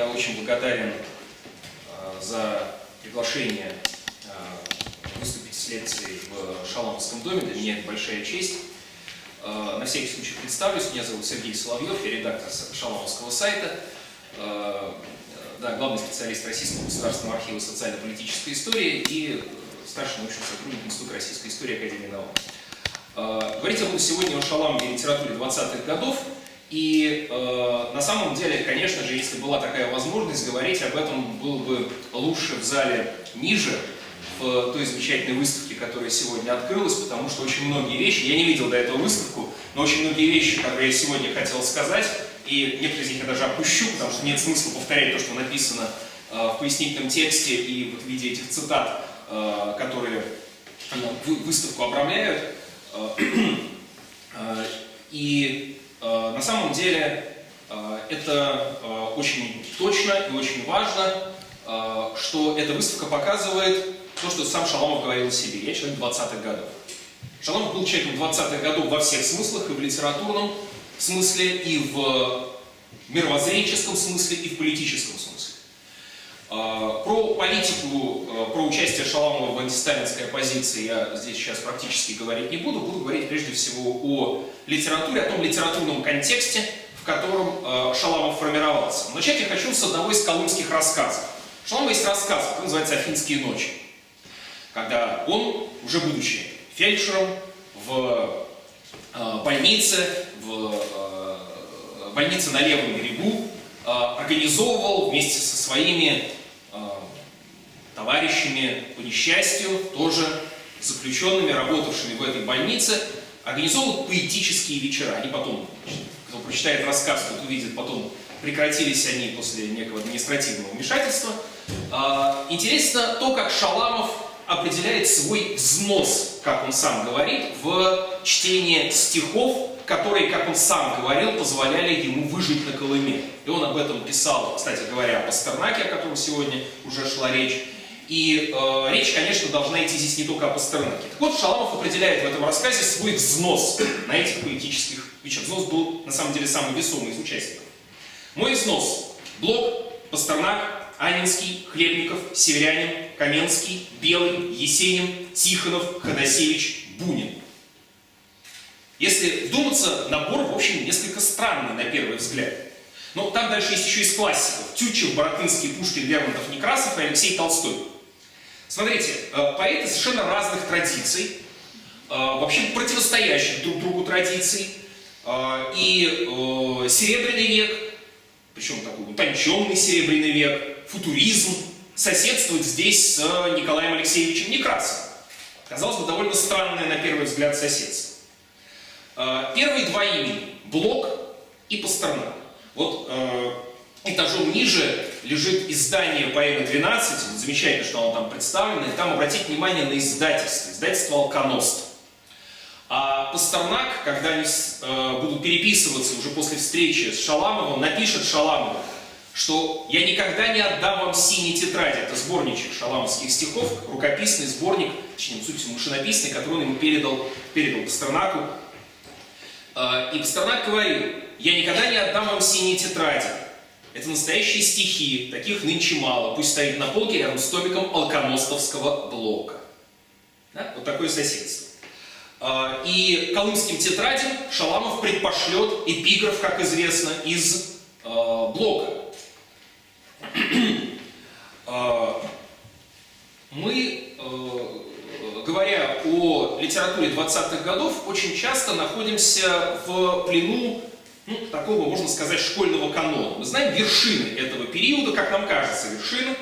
Я очень благодарен э, за приглашение э, выступить с лекцией в Шаламовском доме. Для меня это большая честь. Э, на всякий случай представлюсь. Меня зовут Сергей Соловьев, я редактор Шаламовского сайта. Да, главный специалист Российского государственного архива социально-политической истории и старший научный сотрудник Института российской истории Академии наук. Говорить я буду сегодня о Шаламове и литературе 20-х годов – и э, на самом деле, конечно же, если была такая возможность, говорить об этом было бы лучше в зале ниже, в той замечательной выставке, которая сегодня открылась, потому что очень многие вещи, я не видел до этого выставку, но очень многие вещи, которые я сегодня хотел сказать, и некоторые из них я даже опущу, потому что нет смысла повторять то, что написано э, в пояснительном тексте и вот в виде этих цитат, э, которые э, выставку обрамляют. Э, э, и на самом деле э, это э, очень точно и очень важно, что эта выставка показывает то, что сам Шаломов говорил о себе. Я человек 20-х годов. Шаломов был человеком 20-х годов во всех смыслах, и в литературном смысле, и в мировоззренческом смысле, и в политическом смысле. Про политику, про участие Шаламова в антисталинской оппозиции я здесь сейчас практически говорить не буду. Буду говорить прежде всего о литературе, о том литературном контексте, в котором э, Шаламов формировался. Начать я хочу с одного из колымских рассказов. У Шаламова есть рассказ, который называется «Афинские ночи», когда он, уже будучи фельдшером, в больнице, в больнице на левом берегу, организовывал вместе со своими товарищами по несчастью, тоже заключенными, работавшими в этой больнице, организовывают поэтические вечера. Они потом, кто прочитает рассказ, тот увидит, потом прекратились они после некого административного вмешательства. А, интересно то, как Шаламов определяет свой взнос, как он сам говорит, в чтение стихов, которые, как он сам говорил, позволяли ему выжить на Колыме. И он об этом писал, кстати говоря, о Пастернаке, о котором сегодня уже шла речь, и э, речь, конечно, должна идти здесь не только о Пастернаке. Так вот, Шаламов определяет в этом рассказе свой взнос на этих поэтических вечерах. Взнос был, на самом деле, самый весомый из участников. Мой взнос. Блок, Пастернак, Анинский, Хлебников, Северянин, Каменский, Белый, Есенин, Тихонов, Ходосевич, Бунин. Если вдуматься, набор, в общем, несколько странный на первый взгляд. Но там дальше есть еще из классиков. Тютчев, Боротынский, Пушкин, Лермонтов, Некрасов и Алексей Толстой. Смотрите, э, поэты совершенно разных традиций, э, вообще противостоящих друг другу традиций. Э, и Серебряный век, причем такой утонченный Серебряный век, футуризм, соседствует здесь с Николаем Алексеевичем Некрасовым. Казалось бы, довольно странное на первый взгляд соседство. Первые два имени – Блок и Пастернак. Вот этажом ниже лежит издание поэмы 12, замечательно, что оно там представлено, и там обратить внимание на издательство, издательство «Алконост». А Пастернак, когда они э, будут переписываться уже после встречи с Шаламовым, напишет Шаламову, что «Я никогда не отдам вам синей тетради». Это сборничек шаламовских стихов, рукописный сборник, точнее, суть всего, машинописный, который он ему передал, передал Пастернаку. Э, и Пастернак говорил, «Я никогда не отдам вам синей тетради, это настоящие стихи, таких нынче мало. Пусть стоит на полке рядом с томиком алконостовского блока. Да? Вот такое соседство. А, и колымским тетрадям Шаламов предпошлет эпиграф, как известно, из а, блока. А, мы, говоря о литературе 20-х годов, очень часто находимся в плену ну, такого, можно сказать, школьного канона. Мы знаем вершины этого периода, как нам кажется, вершины.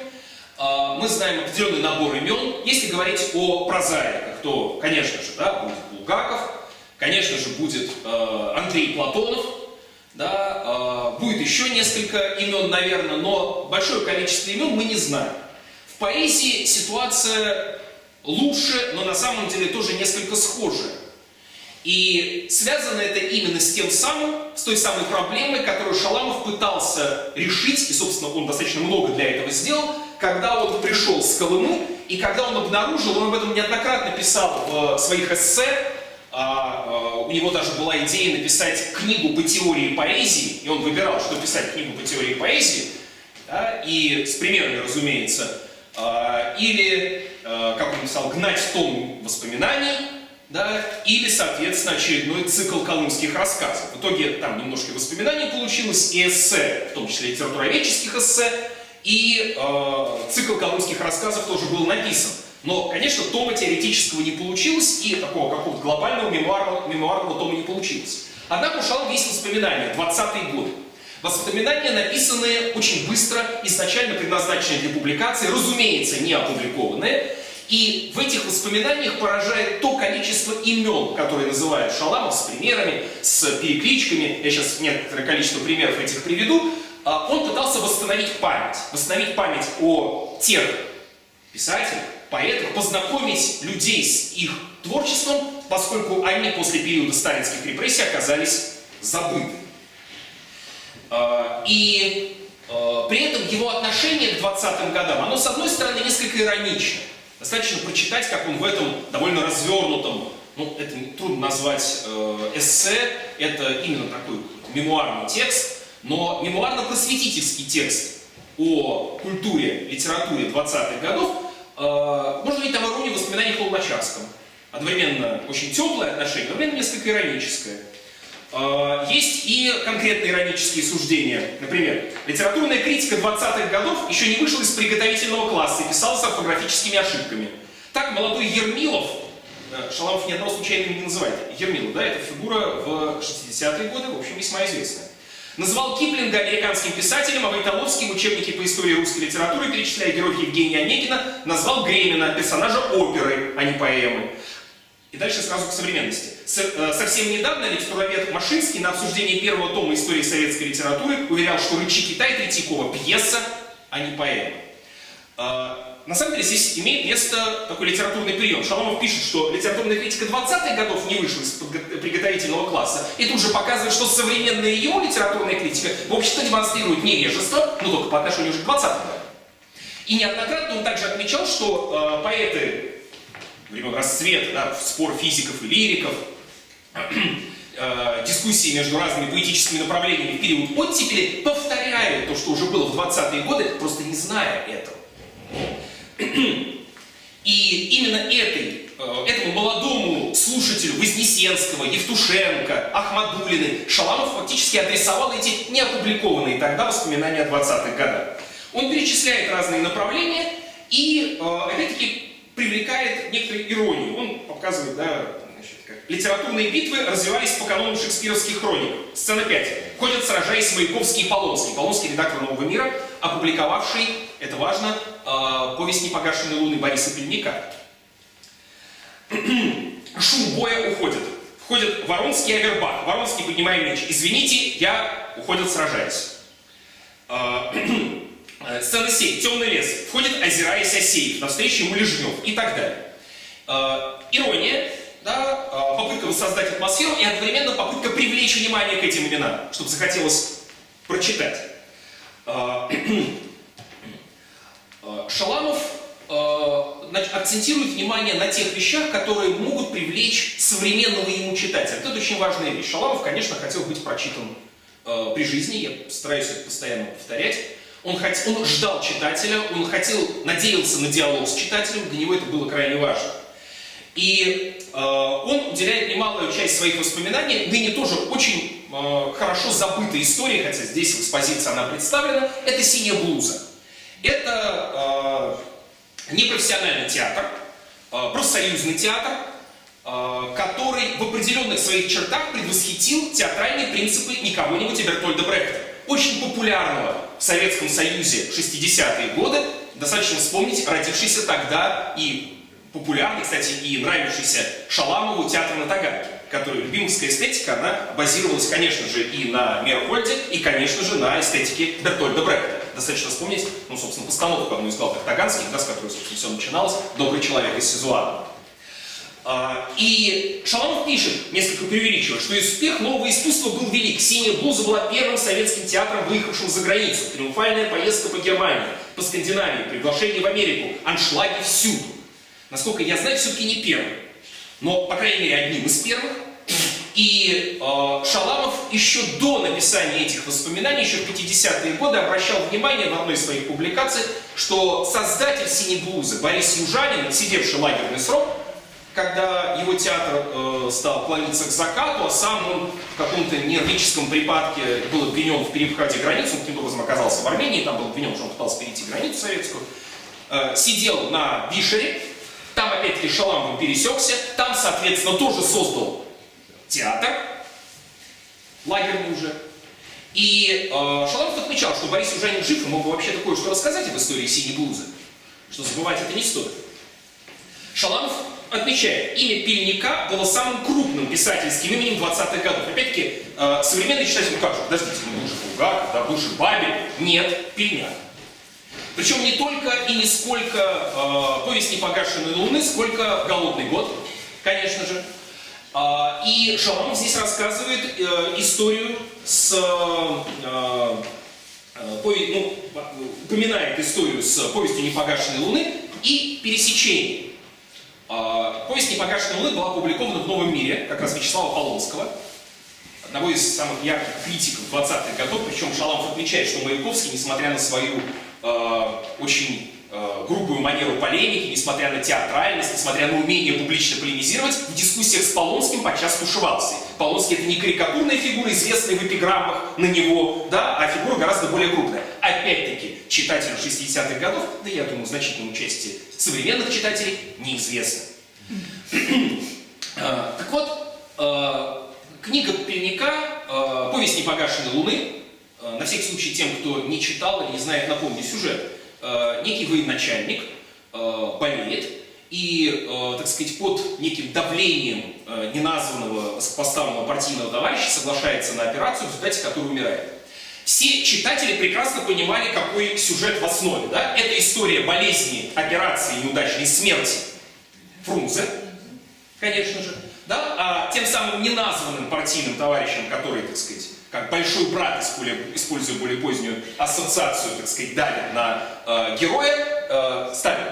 А, мы знаем определенный набор имен. Если говорить о прозаиках, то, конечно же, да, будет Булгаков, конечно же, будет э, Андрей Платонов, да, э, будет еще несколько имен, наверное, но большое количество имен мы не знаем. В поэзии ситуация лучше, но на самом деле тоже несколько схожая. И связано это именно с тем самым, с той самой проблемой, которую Шаламов пытался решить, и, собственно, он достаточно много для этого сделал, когда он пришел с Колымы, и когда он обнаружил, он об этом неоднократно писал в своих эссе, а, а, у него даже была идея написать книгу по теории поэзии, и он выбирал, что писать книгу по теории поэзии, да, и с примерами, разумеется, а, или, как он писал, гнать том воспоминаний, да, или, соответственно, очередной цикл колымских рассказов. В итоге там немножко воспоминаний получилось, и эссе, в том числе литературоведческих эссе, и э, цикл колымских рассказов тоже был написан. Но, конечно, тома теоретического не получилось, и такого какого-то глобального мемуарного, мемуарного тома не получилось. Однако ушел весь воспоминания, 20-е годы. Воспоминания, написанные очень быстро, изначально предназначенные для публикации, разумеется, не опубликованные. И в этих воспоминаниях поражает то количество имен, которые называют Шаламов с примерами, с перекличками. Я сейчас некоторое количество примеров этих приведу. А, он пытался восстановить память. Восстановить память о тех писателях, поэтах, познакомить людей с их творчеством, поскольку они после периода сталинских репрессий оказались забыты. А, и а, при этом его отношение к 20-м годам, оно, с одной стороны, несколько иронично. Достаточно прочитать, как он в этом довольно развернутом, ну, это трудно назвать э, эссе, это именно такой мемуарный текст, но мемуарно-просветительский текст о культуре, литературе 20-х годов, э, можно видеть там иронию воспоминаний о Луначарском. Одновременно очень теплое отношение, одновременно несколько ироническое. Э, есть и конкретные иронические суждения. Например, литературная критика 20-х годов еще не вышла из приготовительного класса и писалась орфографическими ошибками. Так молодой Ермилов, э, Шаламов ни одного случайно не называет, Ермилов, да, это фигура в 60-е годы, в общем, весьма известная. Назвал Киплинга американским писателем, а Войтоловский в учебнике по истории русской литературы, перечисляя героев Евгения Онегина, назвал Гремина, персонажа оперы, а не поэмы. Дальше сразу к современности. Э, совсем недавно литературовед Машинский на обсуждении первого тома истории советской литературы уверял, что «Рычи Китай» Третьякова пьеса, а не поэма. Э, на самом деле здесь имеет место такой литературный прием. Шаломов пишет, что литературная критика 20-х годов не вышла из приготовительного класса. И тут же показывает, что современная его литературная критика, в общем-то, демонстрирует невежество, но только по отношению уже к 20-м годам. И неоднократно он также отмечал, что э, поэты времен расцвета, да, спор физиков и лириков, э, дискуссии между разными поэтическими направлениями в период оттепели повторяют то, что уже было в 20-е годы, просто не зная этого. И именно этой, э, этому молодому слушателю Вознесенского, Евтушенко, Ахмадулины Шаламов фактически адресовал эти неопубликованные тогда воспоминания о 20-х годах. Он перечисляет разные направления и, э, опять-таки, привлекает некоторую иронию. Он показывает, да, значит, как литературные битвы развивались по канону шекспировских хроник. Сцена 5. Ходят, сражаясь Маяковский и Полонский. Полонский редактор «Нового мира», опубликовавший, это важно, э, повесть «Непогашенные луны» Бориса Пельника. Шум боя уходит. Входит Воронский и Авербах. Воронский, поднимая меч. «Извините, я уходят, сражаясь». Э, сцена 7. Темный лес. Входит, озираясь Осеев. Навстречу ему Лежнев. И так далее. Э, ирония, да, э, попытка воссоздать атмосферу и одновременно попытка привлечь внимание к этим именам, чтобы захотелось прочитать. Шаламов акцентирует внимание на тех вещах, которые могут привлечь современного ему читателя. Это очень важная вещь. Шаламов, конечно, хотел быть прочитан при жизни, я стараюсь это постоянно повторять. Он, хот... он ждал читателя, он хотел, надеялся на диалог с читателем, для него это было крайне важно. И э, он уделяет немалую часть своих воспоминаний, ныне тоже очень э, хорошо забытой истории, хотя здесь в экспозиции она представлена, это «Синяя блуза». Это э, непрофессиональный театр, э, профсоюзный театр, э, который в определенных своих чертах предвосхитил театральные принципы не кого-нибудь, а Бертольда Брехта очень популярного в Советском Союзе в 60-е годы, достаточно вспомнить родившийся тогда и популярный, кстати, и нравившийся Шаламову театр на Таганке, который любимовская эстетика, она базировалась, конечно же, и на Мерхольде, и, конечно же, на эстетике Бертольда Брехта. Достаточно вспомнить, ну, собственно, постановку одну из главных таганских, да, с которой, собственно, все начиналось, «Добрый человек из Сезуана». А, и Шаламов пишет, несколько преувеличивая, что успех нового искусства был велик. «Синяя блуза» была первым советским театром, выехавшим за границу. Триумфальная поездка по Германии, по Скандинавии, приглашение в Америку, аншлаги всюду. Насколько я знаю, все-таки не первым. Но, по крайней мере, одним из первых. И э, Шаламов еще до написания этих воспоминаний, еще в 50-е годы, обращал внимание в одной из своих публикаций, что создатель «Синей блузы» Борис Южанин, сидевший лагерный срок, когда его театр э, стал клониться к закату, а сам он в каком-то нервическом припадке был обвинен в переходе границы, он каким-то образом оказался в Армении, там был обвинен, что он пытался перейти границу советскую, э, сидел на Вишере, там опять-таки Шаламов пересекся, там, соответственно, тоже создал театр, лагерный уже. И э, Шаламов отмечал, что Борис Южанин жив и мог бы вообще такое что рассказать об истории синей блузы, что забывать это не стоит. Шаламов отмечает, имя Пельника было самым крупным писательским именем 20-х годов. Опять-таки, э, современный читатель, ну как же, подождите, ну был же да, был же Бабель. Нет, Пельняк. Причем не только и не сколько э, «Повесть непогашенной луны», сколько «Голодный год», конечно же. Э, и Шаламов здесь рассказывает э, историю с... Э, э, повесть, ну, упоминает историю с повестью «Непогашенной луны» и пересечение повесть «Непогашенная луны» была опубликована в «Новом мире», как раз Вячеслава Полонского, одного из самых ярких критиков 20-х годов, причем Шаламов отмечает, что Маяковский, несмотря на свою э, очень э, грубую манеру полемики, несмотря на театральность, несмотря на умение публично полемизировать, в дискуссиях с Полонским подчас тушевался. Полонский это не карикатурная фигура, известная в эпиграммах на него, да, а фигура гораздо более крупная. Опять-таки, читателю 60-х годов, да я думаю, значительному части современных читателей, неизвестно. А, так вот, а, книга Пельника «Повесть непогашенной луны», на всякий случай тем, кто не читал или не знает, напомню сюжет. Некий военачальник болеет, и, так сказать, под неким давлением неназванного высокопоставленного партийного товарища соглашается на операцию, в результате которой умирает. Все читатели прекрасно понимали, какой сюжет в основе. Да? Это история болезни, операции, неудачной смерти Фрунзе, конечно же. Да? А тем самым неназванным партийным товарищем, который, так сказать, как большой брат, используя более позднюю ассоциацию, так сказать, давит на э, героя, э, Сталин.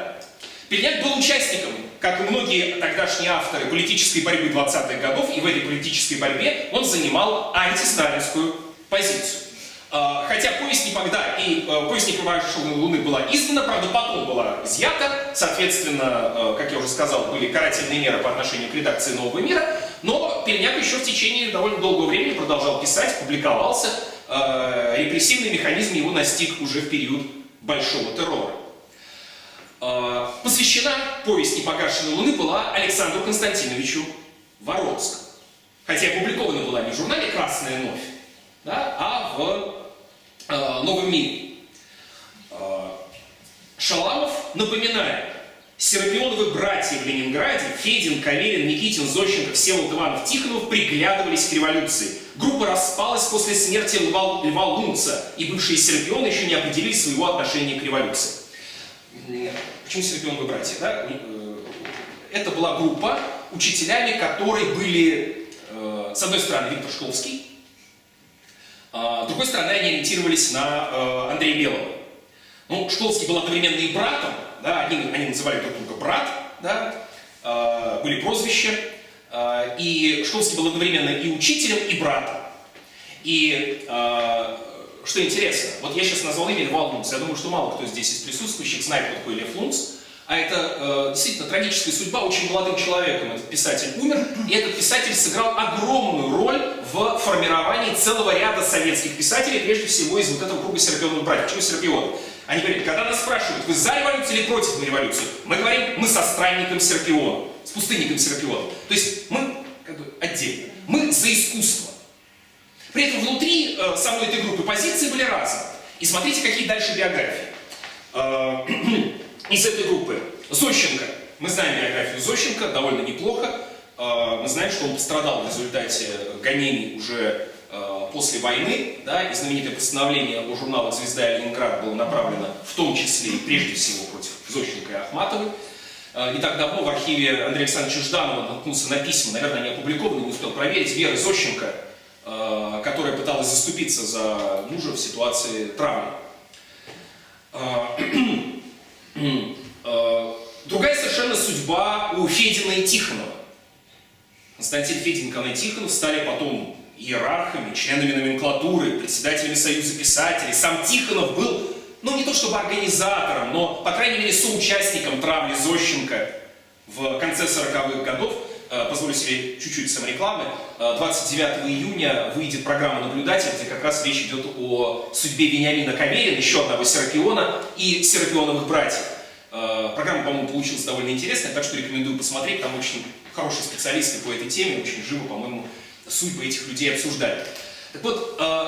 Пельняк был участником, как и многие тогдашние авторы политической борьбы 20-х годов, и в этой политической борьбе он занимал антисталинскую позицию. А, хотя повесть никогда и э, повесть непромашенной Луны была издана, правда потом была изъята, соответственно, э, как я уже сказал, были карательные меры по отношению к редакции Нового мира, но Пельняк еще в течение довольно долгого времени продолжал писать, публиковался, э, репрессивный механизм его настиг уже в период Большого террора. Посвящена повесть «Непогашенной луны» была Александру Константиновичу Воронскому. Хотя опубликована была не в журнале «Красная новь», да, а в э, Новом мире. Э, Шаламов напоминает, Серапионовы братья в Ленинграде, Федин, Каверин, Никитин, Зощенко, Всеволод Иванов, Тихонов приглядывались к революции. Группа распалась после смерти Льва, Льва Лунца, и бывшие Серапионы еще не определили своего отношения к революции. Почему Серапионовы братья? Да? Э, это была группа, учителями которой были, э, с одной стороны, Виктор Шкловский, а, с другой стороны, они ориентировались на э, Андрея Белого. Ну, Шкловский был одновременно и братом, да, они, они называли друг друга брат, да, э, были прозвища, э, и Шкловский был одновременно и учителем, и братом. И что интересно, вот я сейчас назвал имя Льва Лунц, я думаю, что мало кто здесь из присутствующих знает, кто такой Лев Лунц, а это э, действительно трагическая судьба очень молодым человеком. Этот писатель умер, и этот писатель сыграл огромную роль в формировании целого ряда советских писателей, прежде всего из вот этого круга Серапионовых братьев. Почему Серапион? Они говорят, когда нас спрашивают, вы за революцию или против революции, мы говорим, мы со странником Серапиона, с пустынником Серапиона. То есть мы как бы отдельно. Мы за искусство. При этом внутри э, самой этой группы позиции были разные. И смотрите, какие дальше биографии. Э, из этой группы. Зощенко. Мы знаем биографию Зощенко довольно неплохо. А, мы знаем, что он пострадал в результате гонений уже после войны, да, и знаменитое постановление о журналах «Звезда» и «Ленинград» было направлено в том числе и прежде всего против Зощенко и Ахматовой. Не так давно в архиве Андрея Александровича Жданова наткнулся на письма, наверное, они опубликованы, не успел проверить, Веры Зощенко, которая пыталась заступиться за мужа в ситуации травмы. Э, другая совершенно судьба у Федина и Тихонова. Константин Федин и Тихонов стали потом иерархами, членами номенклатуры, председателями Союза писателей. Сам Тихонов был, ну не то чтобы организатором, но, по крайней мере, соучастником травли Зощенко в конце 40-х годов. Э, позволю себе чуть-чуть саморекламы. 29 э, июня выйдет программа «Наблюдатель», где как раз речь идет о судьбе Вениамина Каверина, еще одного Серапиона, и Серапионовых братьев. Э, программа, по-моему, получилась довольно интересная, так что рекомендую посмотреть. Там очень хорошие специалисты по этой теме, очень живо, по-моему, судьбы этих людей обсуждают. Так вот, э,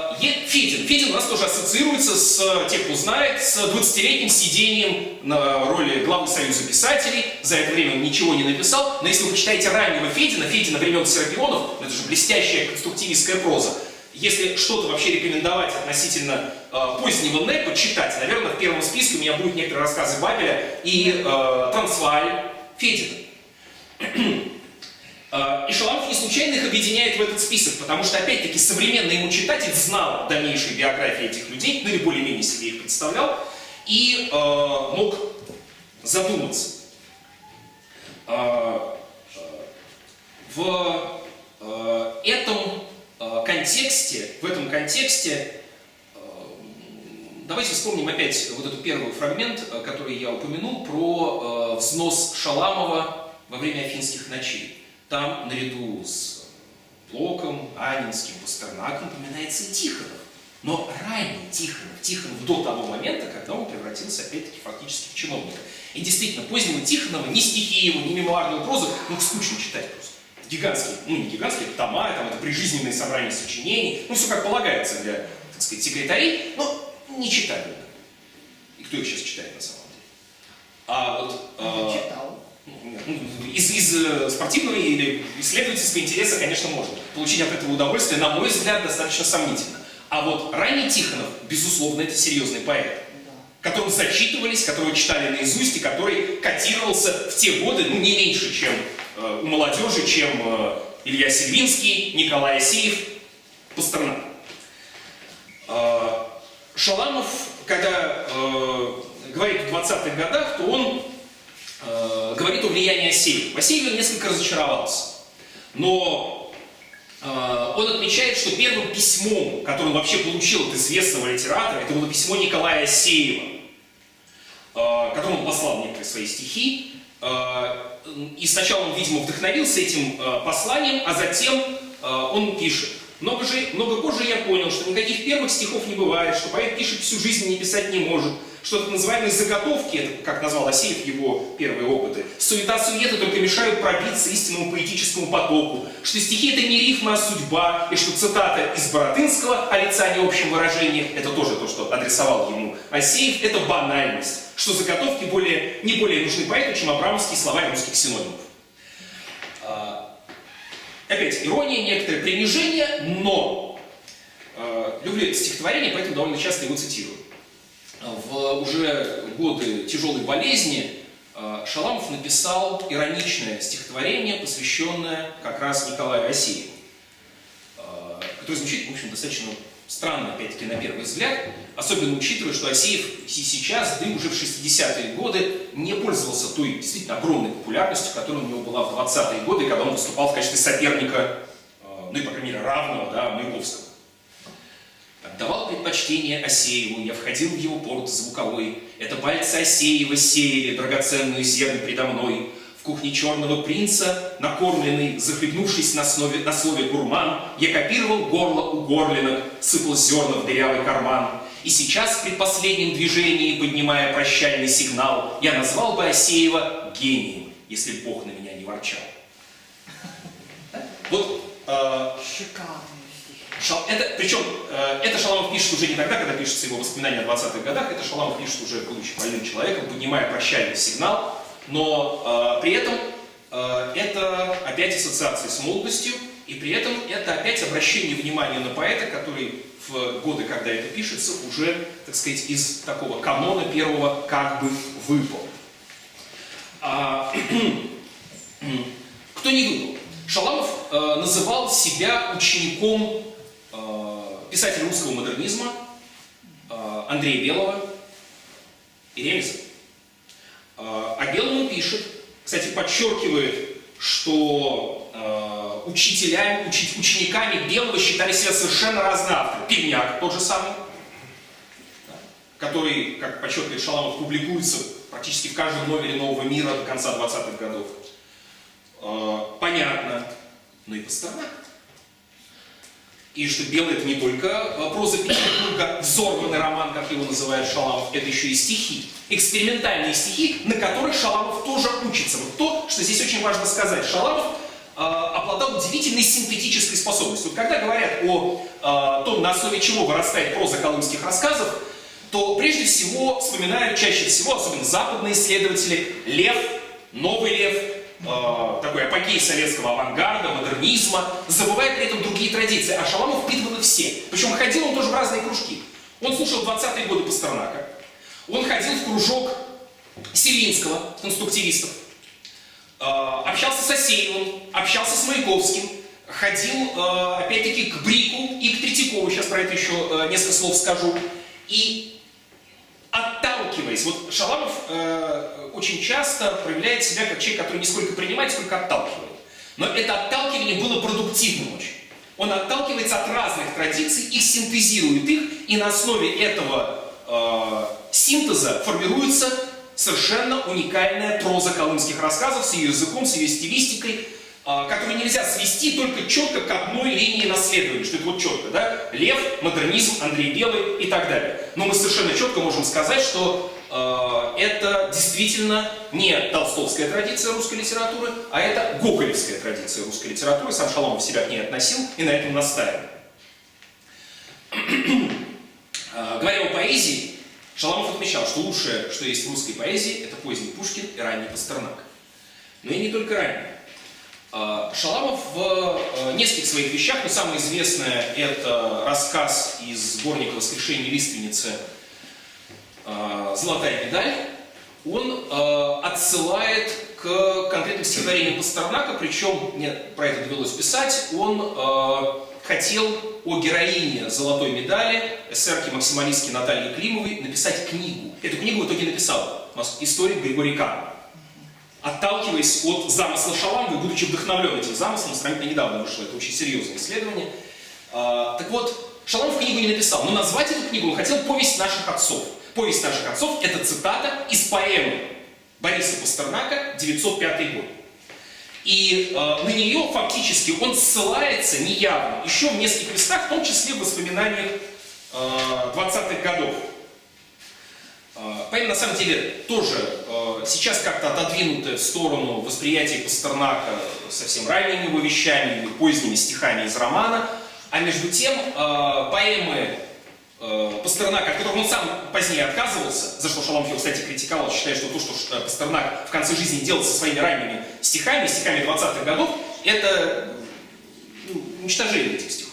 Федин. Федин у нас тоже ассоциируется с, тех, кто знает, с 20-летним сидением на роли главы Союза писателей. За это время он ничего не написал. Но если вы почитаете раннего Федина, Федина времен Серапионов, это же блестящая конструктивистская проза, если что-то вообще рекомендовать относительно э, позднего НЭПа, читать, наверное, в первом списке у меня будут некоторые рассказы Бабеля и э, Трансваль Федина. Э, и Шаламов не случайно их объединяет в этот список, потому что, опять-таки, современный ему читатель знал дальнейшие биографии этих людей, ну или более-менее себе их представлял, и э, мог задуматься. Э, э в э, этом э, контексте, в этом контексте, давайте вспомним опять вот этот первый фрагмент, который я упомянул, про взнос Шаламова во время афинских ночей. Там наряду с Блоком, Анинским, Пастернаком упоминается Тихонов. Но ранний Тихонов, Тихонов до того момента, когда он превратился опять-таки фактически в чиновника. И действительно, позднего Тихонова ни стихи его, ни мемуарную прозу, ну, скучно читать просто. Гигантские, ну не гигантские, тома, там это прижизненные собрания сочинений, ну все как полагается для, так сказать, секретарей, но не читали. И кто их сейчас читает на самом деле? А вот... Э, читал. Из, из э, спортивного или исследовательского интереса, конечно, можно получить от этого удовольствие, на мой взгляд, достаточно сомнительно. А вот ранний Тихонов, безусловно, это серьезный поэт, которым зачитывались, которого читали наизусть и который котировался в те годы, ну, не меньше, чем э, у молодежи, чем э, Илья Сильвинский, Николай Асеев, Пастернак. Э, Шаламов, когда э, говорит в 20-х годах, то он э, говорит о влиянии Асеева. Асеев несколько разочаровался. Но э, он отмечает, что первым письмом, которое он вообще получил от известного литератора, это было письмо Николая Асеева, э, которому он послал некоторые свои стихи. Э, и сначала он, видимо, вдохновился этим э, посланием, а затем э, он пишет. Много, же, много позже я понял, что никаких первых стихов не бывает, что поэт пишет всю жизнь и не писать не может, что так называемые заготовки, это, как назвал Асеев его первые опыты, суета-суета только мешают пробиться истинному поэтическому потоку, что стихи это не рифма, а судьба, и что цитата из Боротынского о лица общем выражении, это тоже то, что адресовал ему Асеев, это банальность, что заготовки более, не более нужны поэту, чем абрамовские слова русских синонимов. А, опять, ирония, некоторое принижение, но э, люблю это стихотворение, поэтому довольно часто его цитирую в уже годы тяжелой болезни э, Шаламов написал ироничное стихотворение, посвященное как раз Николаю Асееву, э, которое звучит, в общем, достаточно странно, опять-таки, на первый взгляд, особенно учитывая, что Асеев сейчас, да и уже в 60-е годы, не пользовался той действительно огромной популярностью, которая у него была в 20-е годы, когда он выступал в качестве соперника, э, ну и, по крайней мере, равного да, Маяковского. Отдавал предпочтение Осееву, я входил в его порт звуковой. Это пальцы Осеева сеяли драгоценную зерню предо мной. В кухне черного принца, накормленный, захлебнувшись на, слове, на слове гурман, я копировал горло у горлинок, сыпал зерна в дырявый карман. И сейчас, при последнем движении, поднимая прощальный сигнал, я назвал бы Осеева гением, если Бог на меня не ворчал. Вот э, Шикарно. Шал, это, причем э, это Шаламов пишет уже не тогда, когда пишутся его воспоминания о 20-х годах, это Шаламов пишет уже, будучи больным человеком, поднимая прощальный сигнал, но э, при этом э, это опять ассоциация с молодостью, и при этом это опять обращение внимания на поэта, который в годы, когда это пишется, уже, так сказать, из такого канона первого как бы выпал. А, кто не выпал? Шаламов э, называл себя учеником писатель русского модернизма э, Андрей Белого и Ремезов. Э, а Белому пишет, кстати, подчеркивает, что э, учителями, учи, учениками Белого считали себя совершенно разные авторы. Пивняк тот же самый, который, как подчеркивает Шаламов, публикуется практически в каждом номере «Нового мира» до конца 20-х годов. Понятно, но и Пастернак. И что белый это не только проза Петербурга, взорванный роман, как его называет Шаламов, это еще и стихи. Экспериментальные стихи, на которых Шаламов тоже учится. Вот то, что здесь очень важно сказать. Шаламов э, обладал удивительной синтетической способностью. Вот когда говорят о э, том, на основе чего вырастает проза колымских рассказов, то прежде всего вспоминают чаще всего, особенно западные исследователи, Лев, Новый Лев, э, такой апогей советского авангарда, модернизма, забывая при этом другие традиции. А Шаламов впитывал их все. Причем ходил он тоже в разные кружки. Он слушал 20-е годы Пастернака. Он ходил в кружок Севинского, конструктивистов. Э, общался с Асеевым, общался с Маяковским. Ходил, э, опять-таки, к Брику и к Третьякову. Сейчас про это еще несколько слов скажу. И отталкиваясь. Вот Шаламов э, очень часто проявляет себя как человек, который не сколько принимает, сколько отталкивает. Но это отталкивание было продуктивным очень. Он отталкивается от разных традиций, их синтезирует их, и на основе этого э, синтеза формируется совершенно уникальная проза колымских рассказов с ее языком, с ее стилистикой, а, которую нельзя свести только четко к одной линии наследования, что это вот четко, да, Лев, модернизм, Андрей Белый и так далее. Но мы совершенно четко можем сказать, что э, это действительно не толстовская традиция русской литературы, а это гоголевская традиция русской литературы. Сам Шаломов себя к ней относил и на этом настаивал. А, говоря о поэзии, Шаламов отмечал, что лучшее, что есть в русской поэзии, это поздний Пушкин и ранний Пастернак. Но и не только ранний. А, Шаламов в э, нескольких своих вещах, но самое известное это рассказ из сборника «Воскрешение лиственницы» «Золотая медаль», он а, отсылает к конкретным стихотворениям Пастернака, причем, мне про это довелось писать, он хотел о героине «Золотой медали» эсерки максималистки Натальи Климовой написать книгу. Эту книгу в итоге написал историк Григорий Кан отталкиваясь от замысла Шаламова, будучи вдохновлен этим замыслом, сравнительно недавно вышло, это очень серьезное исследование. А, так вот, Шаламов книгу не написал, но назвать эту книгу он хотел «Повесть наших отцов». «Повесть наших отцов» — это цитата из поэмы Бориса Пастернака «905 год». И э, на нее фактически он ссылается неявно, еще в нескольких местах, в том числе в воспоминаниях э, 20-х годов. Поэма на самом деле тоже э, сейчас как-то отодвинутая в сторону восприятия Пастернака совсем ранними его вещами поздними стихами из романа, а между тем э, поэмы э, Пастернака, от которых он сам позднее отказывался, за что Шаламов его, кстати, критиковал, считая, что то, что Пастернак в конце жизни делал со своими ранними стихами, стихами 20-х годов, это ну, уничтожение этих стихов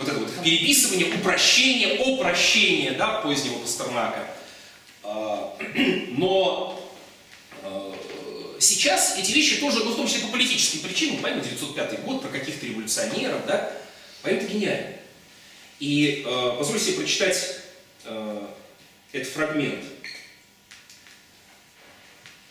вот это вот переписывание, упрощение, опрощение да, позднего Пастернака. А, но а, сейчас эти вещи тоже, ну, в том числе по политическим причинам, поэтому 905 год, про каких-то революционеров, да, поэтому это. И э, позвольте себе прочитать э, этот фрагмент.